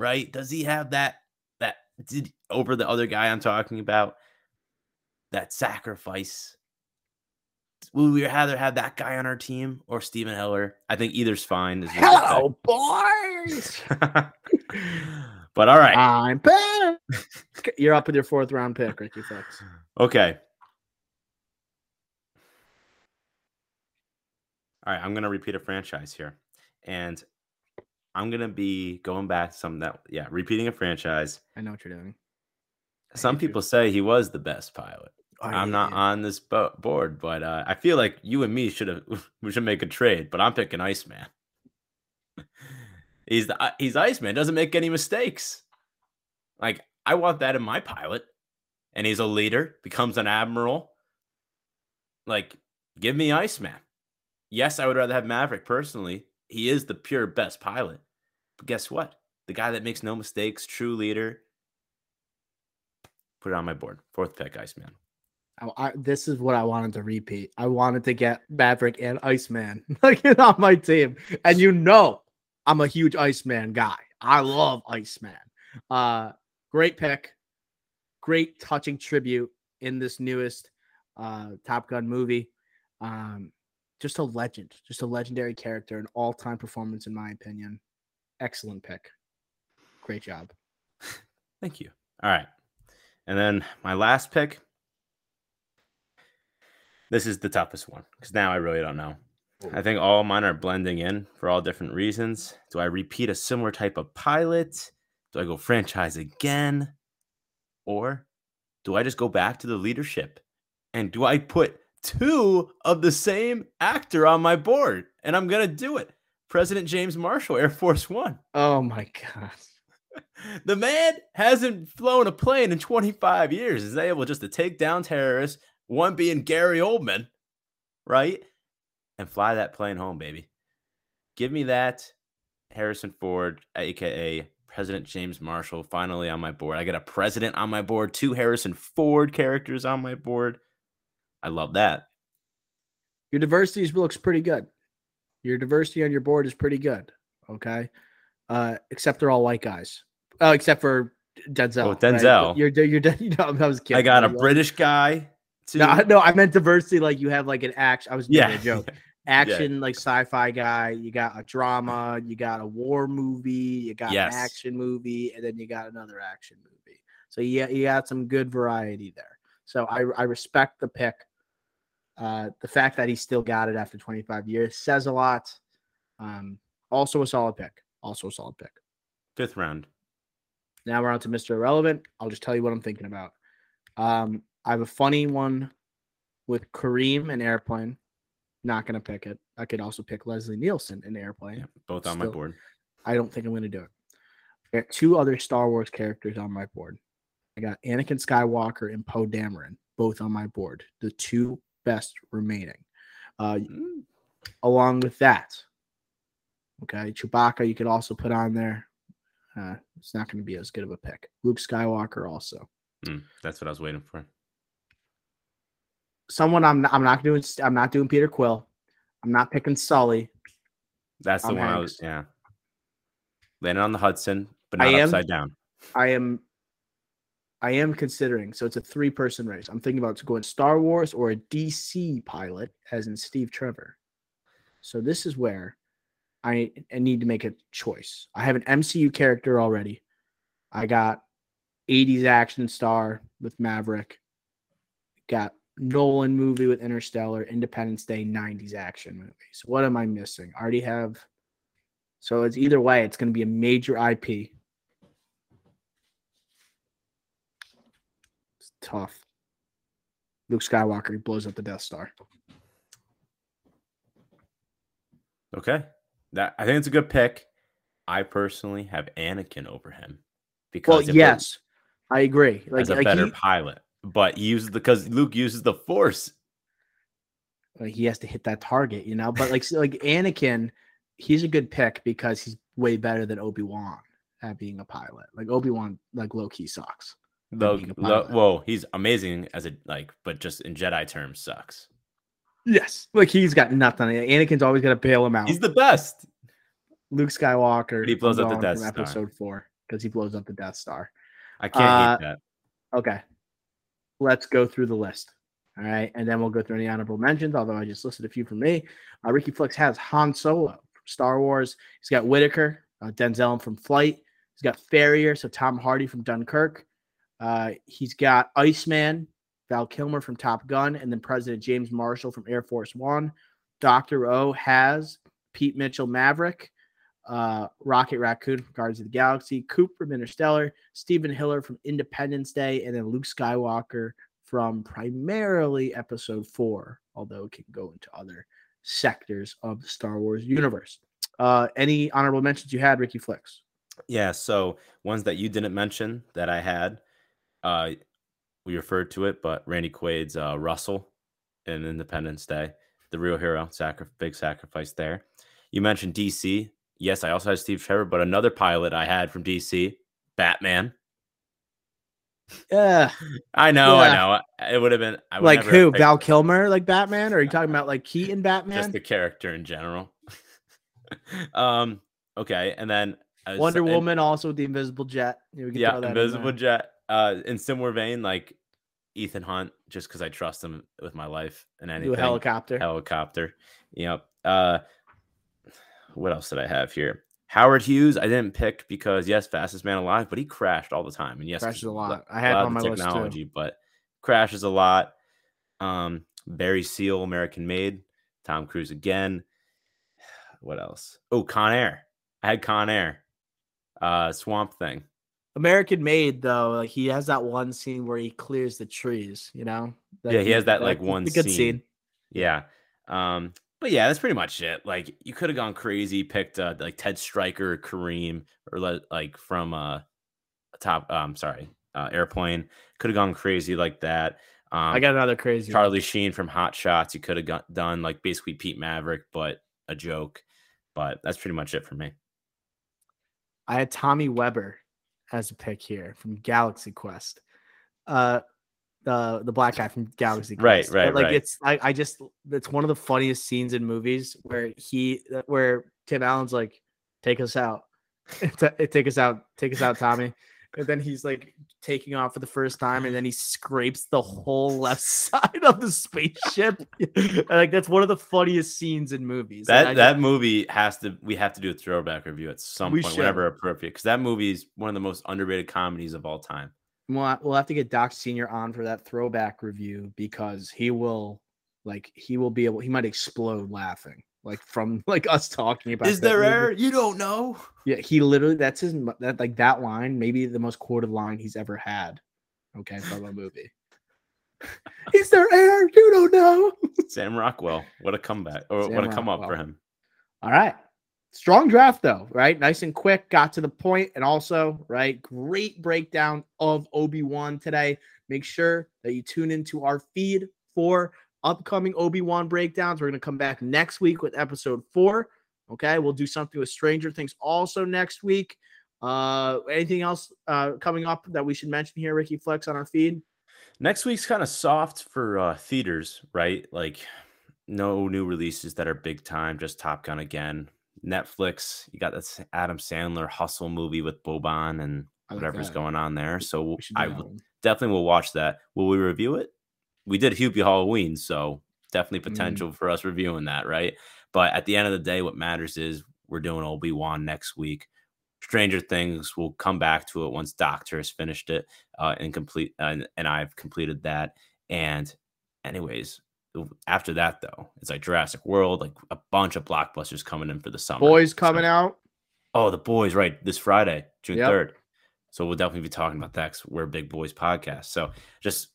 Speaker 2: right? Does he have that that did over the other guy I'm talking about? That sacrifice. Would we rather have that guy on our team or Stephen Heller? I think either's fine.
Speaker 1: Hello, boys.
Speaker 2: but all right.
Speaker 1: I'm back. You're up with your fourth round pick, Ricky Fox.
Speaker 2: Okay. All right, I'm going to repeat a franchise here. And I'm gonna be going back to something that yeah, repeating a franchise.
Speaker 1: I know what you're doing.
Speaker 2: Some people you. say he was the best pilot. Oh, I'm yeah, not yeah. on this bo- board, but uh, I feel like you and me should have we should make a trade. But I'm picking Iceman. he's the uh, he's Iceman. Doesn't make any mistakes. Like I want that in my pilot, and he's a leader, becomes an admiral. Like, give me Iceman. Yes, I would rather have Maverick personally, he is the pure best pilot. But guess what? The guy that makes no mistakes, true leader. Put it on my board. Fourth pick, Iceman.
Speaker 1: I, I, this is what I wanted to repeat. I wanted to get Maverick and Iceman like on my team, and you know I'm a huge Iceman guy. I love Iceman. Uh, great pick, great touching tribute in this newest uh, Top Gun movie. Um, just a legend, just a legendary character, an all time performance, in my opinion. Excellent pick. Great job.
Speaker 2: Thank you. All right. And then my last pick. This is the toughest one because now I really don't know. I think all mine are blending in for all different reasons. Do I repeat a similar type of pilot? Do I go franchise again? Or do I just go back to the leadership? And do I put two of the same actor on my board, and I'm gonna do it. President James Marshall, Air Force One.
Speaker 1: Oh my god.
Speaker 2: the man hasn't flown a plane in 25 years. Is able just to take down terrorists, one being Gary Oldman, right? And fly that plane home, baby. Give me that Harrison Ford, aka President James Marshall, finally on my board. I got a president on my board, two Harrison Ford characters on my board. I love that.
Speaker 1: Your diversity looks pretty good. Your diversity on your board is pretty good. Okay. Uh, except they're all white guys. Oh, except for Denzel. Oh,
Speaker 2: Denzel.
Speaker 1: Right? You're, you're, you're, you know, I was kidding.
Speaker 2: I got a British guy.
Speaker 1: Too. No, no, I meant diversity. Like you have like an action. I was yeah. a joke. Action, yeah. like sci-fi guy. You got a drama. You got a war movie. You got yes. an action movie, and then you got another action movie. So yeah, you got some good variety there. So I, I respect the pick. Uh, the fact that he still got it after 25 years says a lot. Um, also a solid pick. Also a solid pick.
Speaker 2: Fifth round.
Speaker 1: Now we're on to Mr. Irrelevant. I'll just tell you what I'm thinking about. Um, I have a funny one with Kareem and Airplane. Not going to pick it. I could also pick Leslie Nielsen in Airplane. Yeah,
Speaker 2: both on Still, my board.
Speaker 1: I don't think I'm going to do it. I got two other Star Wars characters on my board. I got Anakin Skywalker and Poe Dameron, both on my board. The two best remaining. Uh, mm. along with that, okay, Chewbacca you could also put on there. Uh, it's not going to be as good of a pick. Luke Skywalker also.
Speaker 2: Mm, that's what I was waiting for.
Speaker 1: Someone I'm not, I'm not doing I'm not doing Peter Quill. I'm not picking Sully.
Speaker 2: That's the
Speaker 1: Tom
Speaker 2: one I was. Yeah. Landing on the Hudson, but
Speaker 1: I
Speaker 2: not
Speaker 1: am-
Speaker 2: upside down.
Speaker 1: I am I am considering so it's a three person race. I'm thinking about going Star Wars or a DC pilot, as in Steve Trevor. So this is where I, I need to make a choice. I have an MCU character already. I got 80s action star with Maverick. Got Nolan movie with Interstellar, Independence Day 90s action movies. What am I missing? I already have so it's either way, it's going to be a major IP. Tough. Luke Skywalker he blows up the Death Star.
Speaker 2: Okay. That I think it's a good pick. I personally have Anakin over him because
Speaker 1: Well, yes, I agree. Like,
Speaker 2: as a
Speaker 1: like
Speaker 2: better
Speaker 1: he,
Speaker 2: pilot, but he uses the because Luke uses the Force.
Speaker 1: like, he has to hit that target, you know. But like like Anakin, he's a good pick because he's way better than Obi Wan at being a pilot. Like Obi Wan, like low key sucks. At
Speaker 2: Though,
Speaker 1: being
Speaker 2: lo-
Speaker 1: pilot.
Speaker 2: he's amazing as a like, but just in Jedi terms, sucks.
Speaker 1: Yes, like he's got nothing. Anakin's always got to bail him out.
Speaker 2: He's the best.
Speaker 1: Luke Skywalker.
Speaker 2: He blows up the Death
Speaker 1: from
Speaker 2: Star.
Speaker 1: Episode four because he blows up the Death Star.
Speaker 2: I can't
Speaker 1: Uh,
Speaker 2: hate that.
Speaker 1: Okay, let's go through the list. All right, and then we'll go through any honorable mentions. Although I just listed a few from me. Uh, Ricky Flicks has Han Solo from Star Wars. He's got Whitaker, uh, Denzel from Flight. He's got Farrier, so Tom Hardy from Dunkirk. Uh, he's got Iceman, Val Kilmer from Top Gun, and then President James Marshall from Air Force One. Doctor O has Pete Mitchell Maverick, uh, Rocket Raccoon from Guardians of the Galaxy, Coop from Interstellar, Steven Hiller from Independence Day, and then Luke Skywalker from primarily Episode Four, although it can go into other sectors of the Star Wars universe. Uh, any honorable mentions you had, Ricky Flicks?
Speaker 2: Yeah, so ones that you didn't mention that I had, uh, we referred to it, but Randy Quaid's uh, Russell in Independence Day, the real hero, sacri- big sacrifice there. You mentioned DC. Yes, I also had Steve Trevor, but another pilot I had from DC, Batman.
Speaker 1: Yeah,
Speaker 2: I know,
Speaker 1: Yeah.
Speaker 2: I know. It would have been I would
Speaker 1: like who? Val Kilmer, like Batman? Or are you talking about like Keaton Batman?
Speaker 2: just the character in general. um. Okay, and then uh,
Speaker 1: Wonder
Speaker 2: and-
Speaker 1: Woman, also with the Invisible Jet. Yeah, we can
Speaker 2: yeah,
Speaker 1: throw that in
Speaker 2: Invisible. Jet. Uh, in similar vein, like Ethan Hunt, just because I trust him with my life and
Speaker 1: Do
Speaker 2: anything.
Speaker 1: a helicopter.
Speaker 2: Helicopter. Yep. Uh, what else did I have here? Howard Hughes, I didn't pick because yes, fastest man alive, but he crashed all the time, and yes,
Speaker 1: Crashes a lot. I had on my list, too.
Speaker 2: technology, but crashes a lot. Um, Barry Seal, American Made, Tom Cruise again. What else? Oh, Con Air. I had Con Air. Uh, Swamp Thing.
Speaker 1: American Made though, like he has that one scene where he clears the trees. You know.
Speaker 2: Yeah, he has that, like, one
Speaker 1: good
Speaker 2: scene.
Speaker 1: scene.
Speaker 2: Yeah. Um, but yeah, that's pretty much it. Like you could have gone crazy, picked uh, like Ted Striker, Kareem, or le- like from uh a top um sorry, uh airplane. Could have gone crazy like that. Um
Speaker 1: I got another crazy. one.
Speaker 2: Charlie Sheen from Hot Shots. You could have done like basically Pete Maverick, but a joke. But that's pretty much it for me.
Speaker 1: I had Tommy Webber as a pick here from Galaxy Quest. Uh the the black guy from Galaxy Quest.
Speaker 2: Right,
Speaker 1: But,
Speaker 2: right,
Speaker 1: like
Speaker 2: right.
Speaker 1: it's I, I just it's one of the funniest scenes in movies where he where Tim Allen's like, take us out. Ta- take us out, take us out, Tommy. And then he's like taking off for the first time, and then he scrapes the whole left side of the spaceship. Like that's one of the funniest scenes in movies.
Speaker 2: That
Speaker 1: just-
Speaker 2: that movie has to we have to do a throwback review at some point
Speaker 1: should.
Speaker 2: whenever appropriate because that movie is one of the most underrated comedies of all time.
Speaker 1: We'll, we'll have to get Doc Senior on for that throwback review because he will, like, he will be able. He might explode laughing, like from like us talking about.
Speaker 2: Is there
Speaker 1: movie.
Speaker 2: air? You don't know.
Speaker 1: Yeah, he literally. That's his. That like that line, maybe the most quoted line he's ever had. Okay, from a movie. Is there air? You don't know.
Speaker 2: Sam Rockwell. What a comeback. Or
Speaker 1: Sam
Speaker 2: what a come up for him.
Speaker 1: All right. Strong draft though, right? Nice and quick, got to the point, and also, right, great breakdown of Obi-Wan today. Make sure that you tune into our feed for upcoming Obi Wan breakdowns. We're going to come back next week with episode four. Okay, we'll do something with Stranger Things also next week. Uh, anything else uh, coming up that we should mention here, Ricky Flicks, on our feed?
Speaker 2: Next week's kind of soft for uh, theaters, right? Like no new releases that are big time, just Top Gun again. Netflix, you got this Adam Sandler hustle movie with Boban and
Speaker 1: like
Speaker 2: whatever's going on there. So I will- definitely will watch that. Will we review it? We did Hubie Halloween, so definitely
Speaker 1: Mm.
Speaker 2: potential for us reviewing that, right? But at the end of the day, what matters is we're doing Obi Wan next week. Stranger Things, we'll come back to it once Doctor has finished it uh, and complete, and, and I've completed that. And, anyways, after that though, it's like Jurassic World, like a bunch of blockbusters coming in for the summer.
Speaker 1: Boys
Speaker 2: So-
Speaker 1: coming out.
Speaker 2: Oh, the boys, right? This Friday, June
Speaker 1: Yep.
Speaker 2: third. So we'll definitely be talking about that. 'cause we're a big boys podcast. So just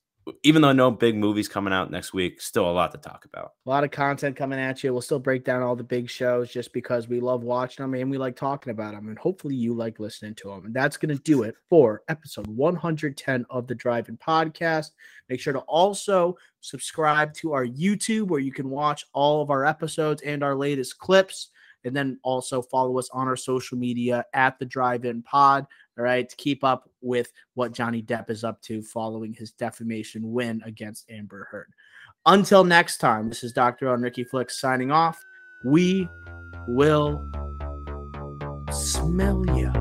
Speaker 2: even though no big movies coming out next week, still a lot to talk about.
Speaker 1: A lot of content coming at you. We'll still break down all the big shows just because we love watching them and we like talking about them. And hopefully you like listening to them. And that's going to do it for episode 110 of the Drive In Podcast. Make sure to also subscribe to our YouTube where you can watch all of our episodes and our latest clips. And then also follow us on our social media at the Drive In Pod. All right, to keep up with what Johnny Depp is up to following his defamation win against Amber Heard. Until next time, this is Dr. on Ricky Flicks signing off. We will smell ya.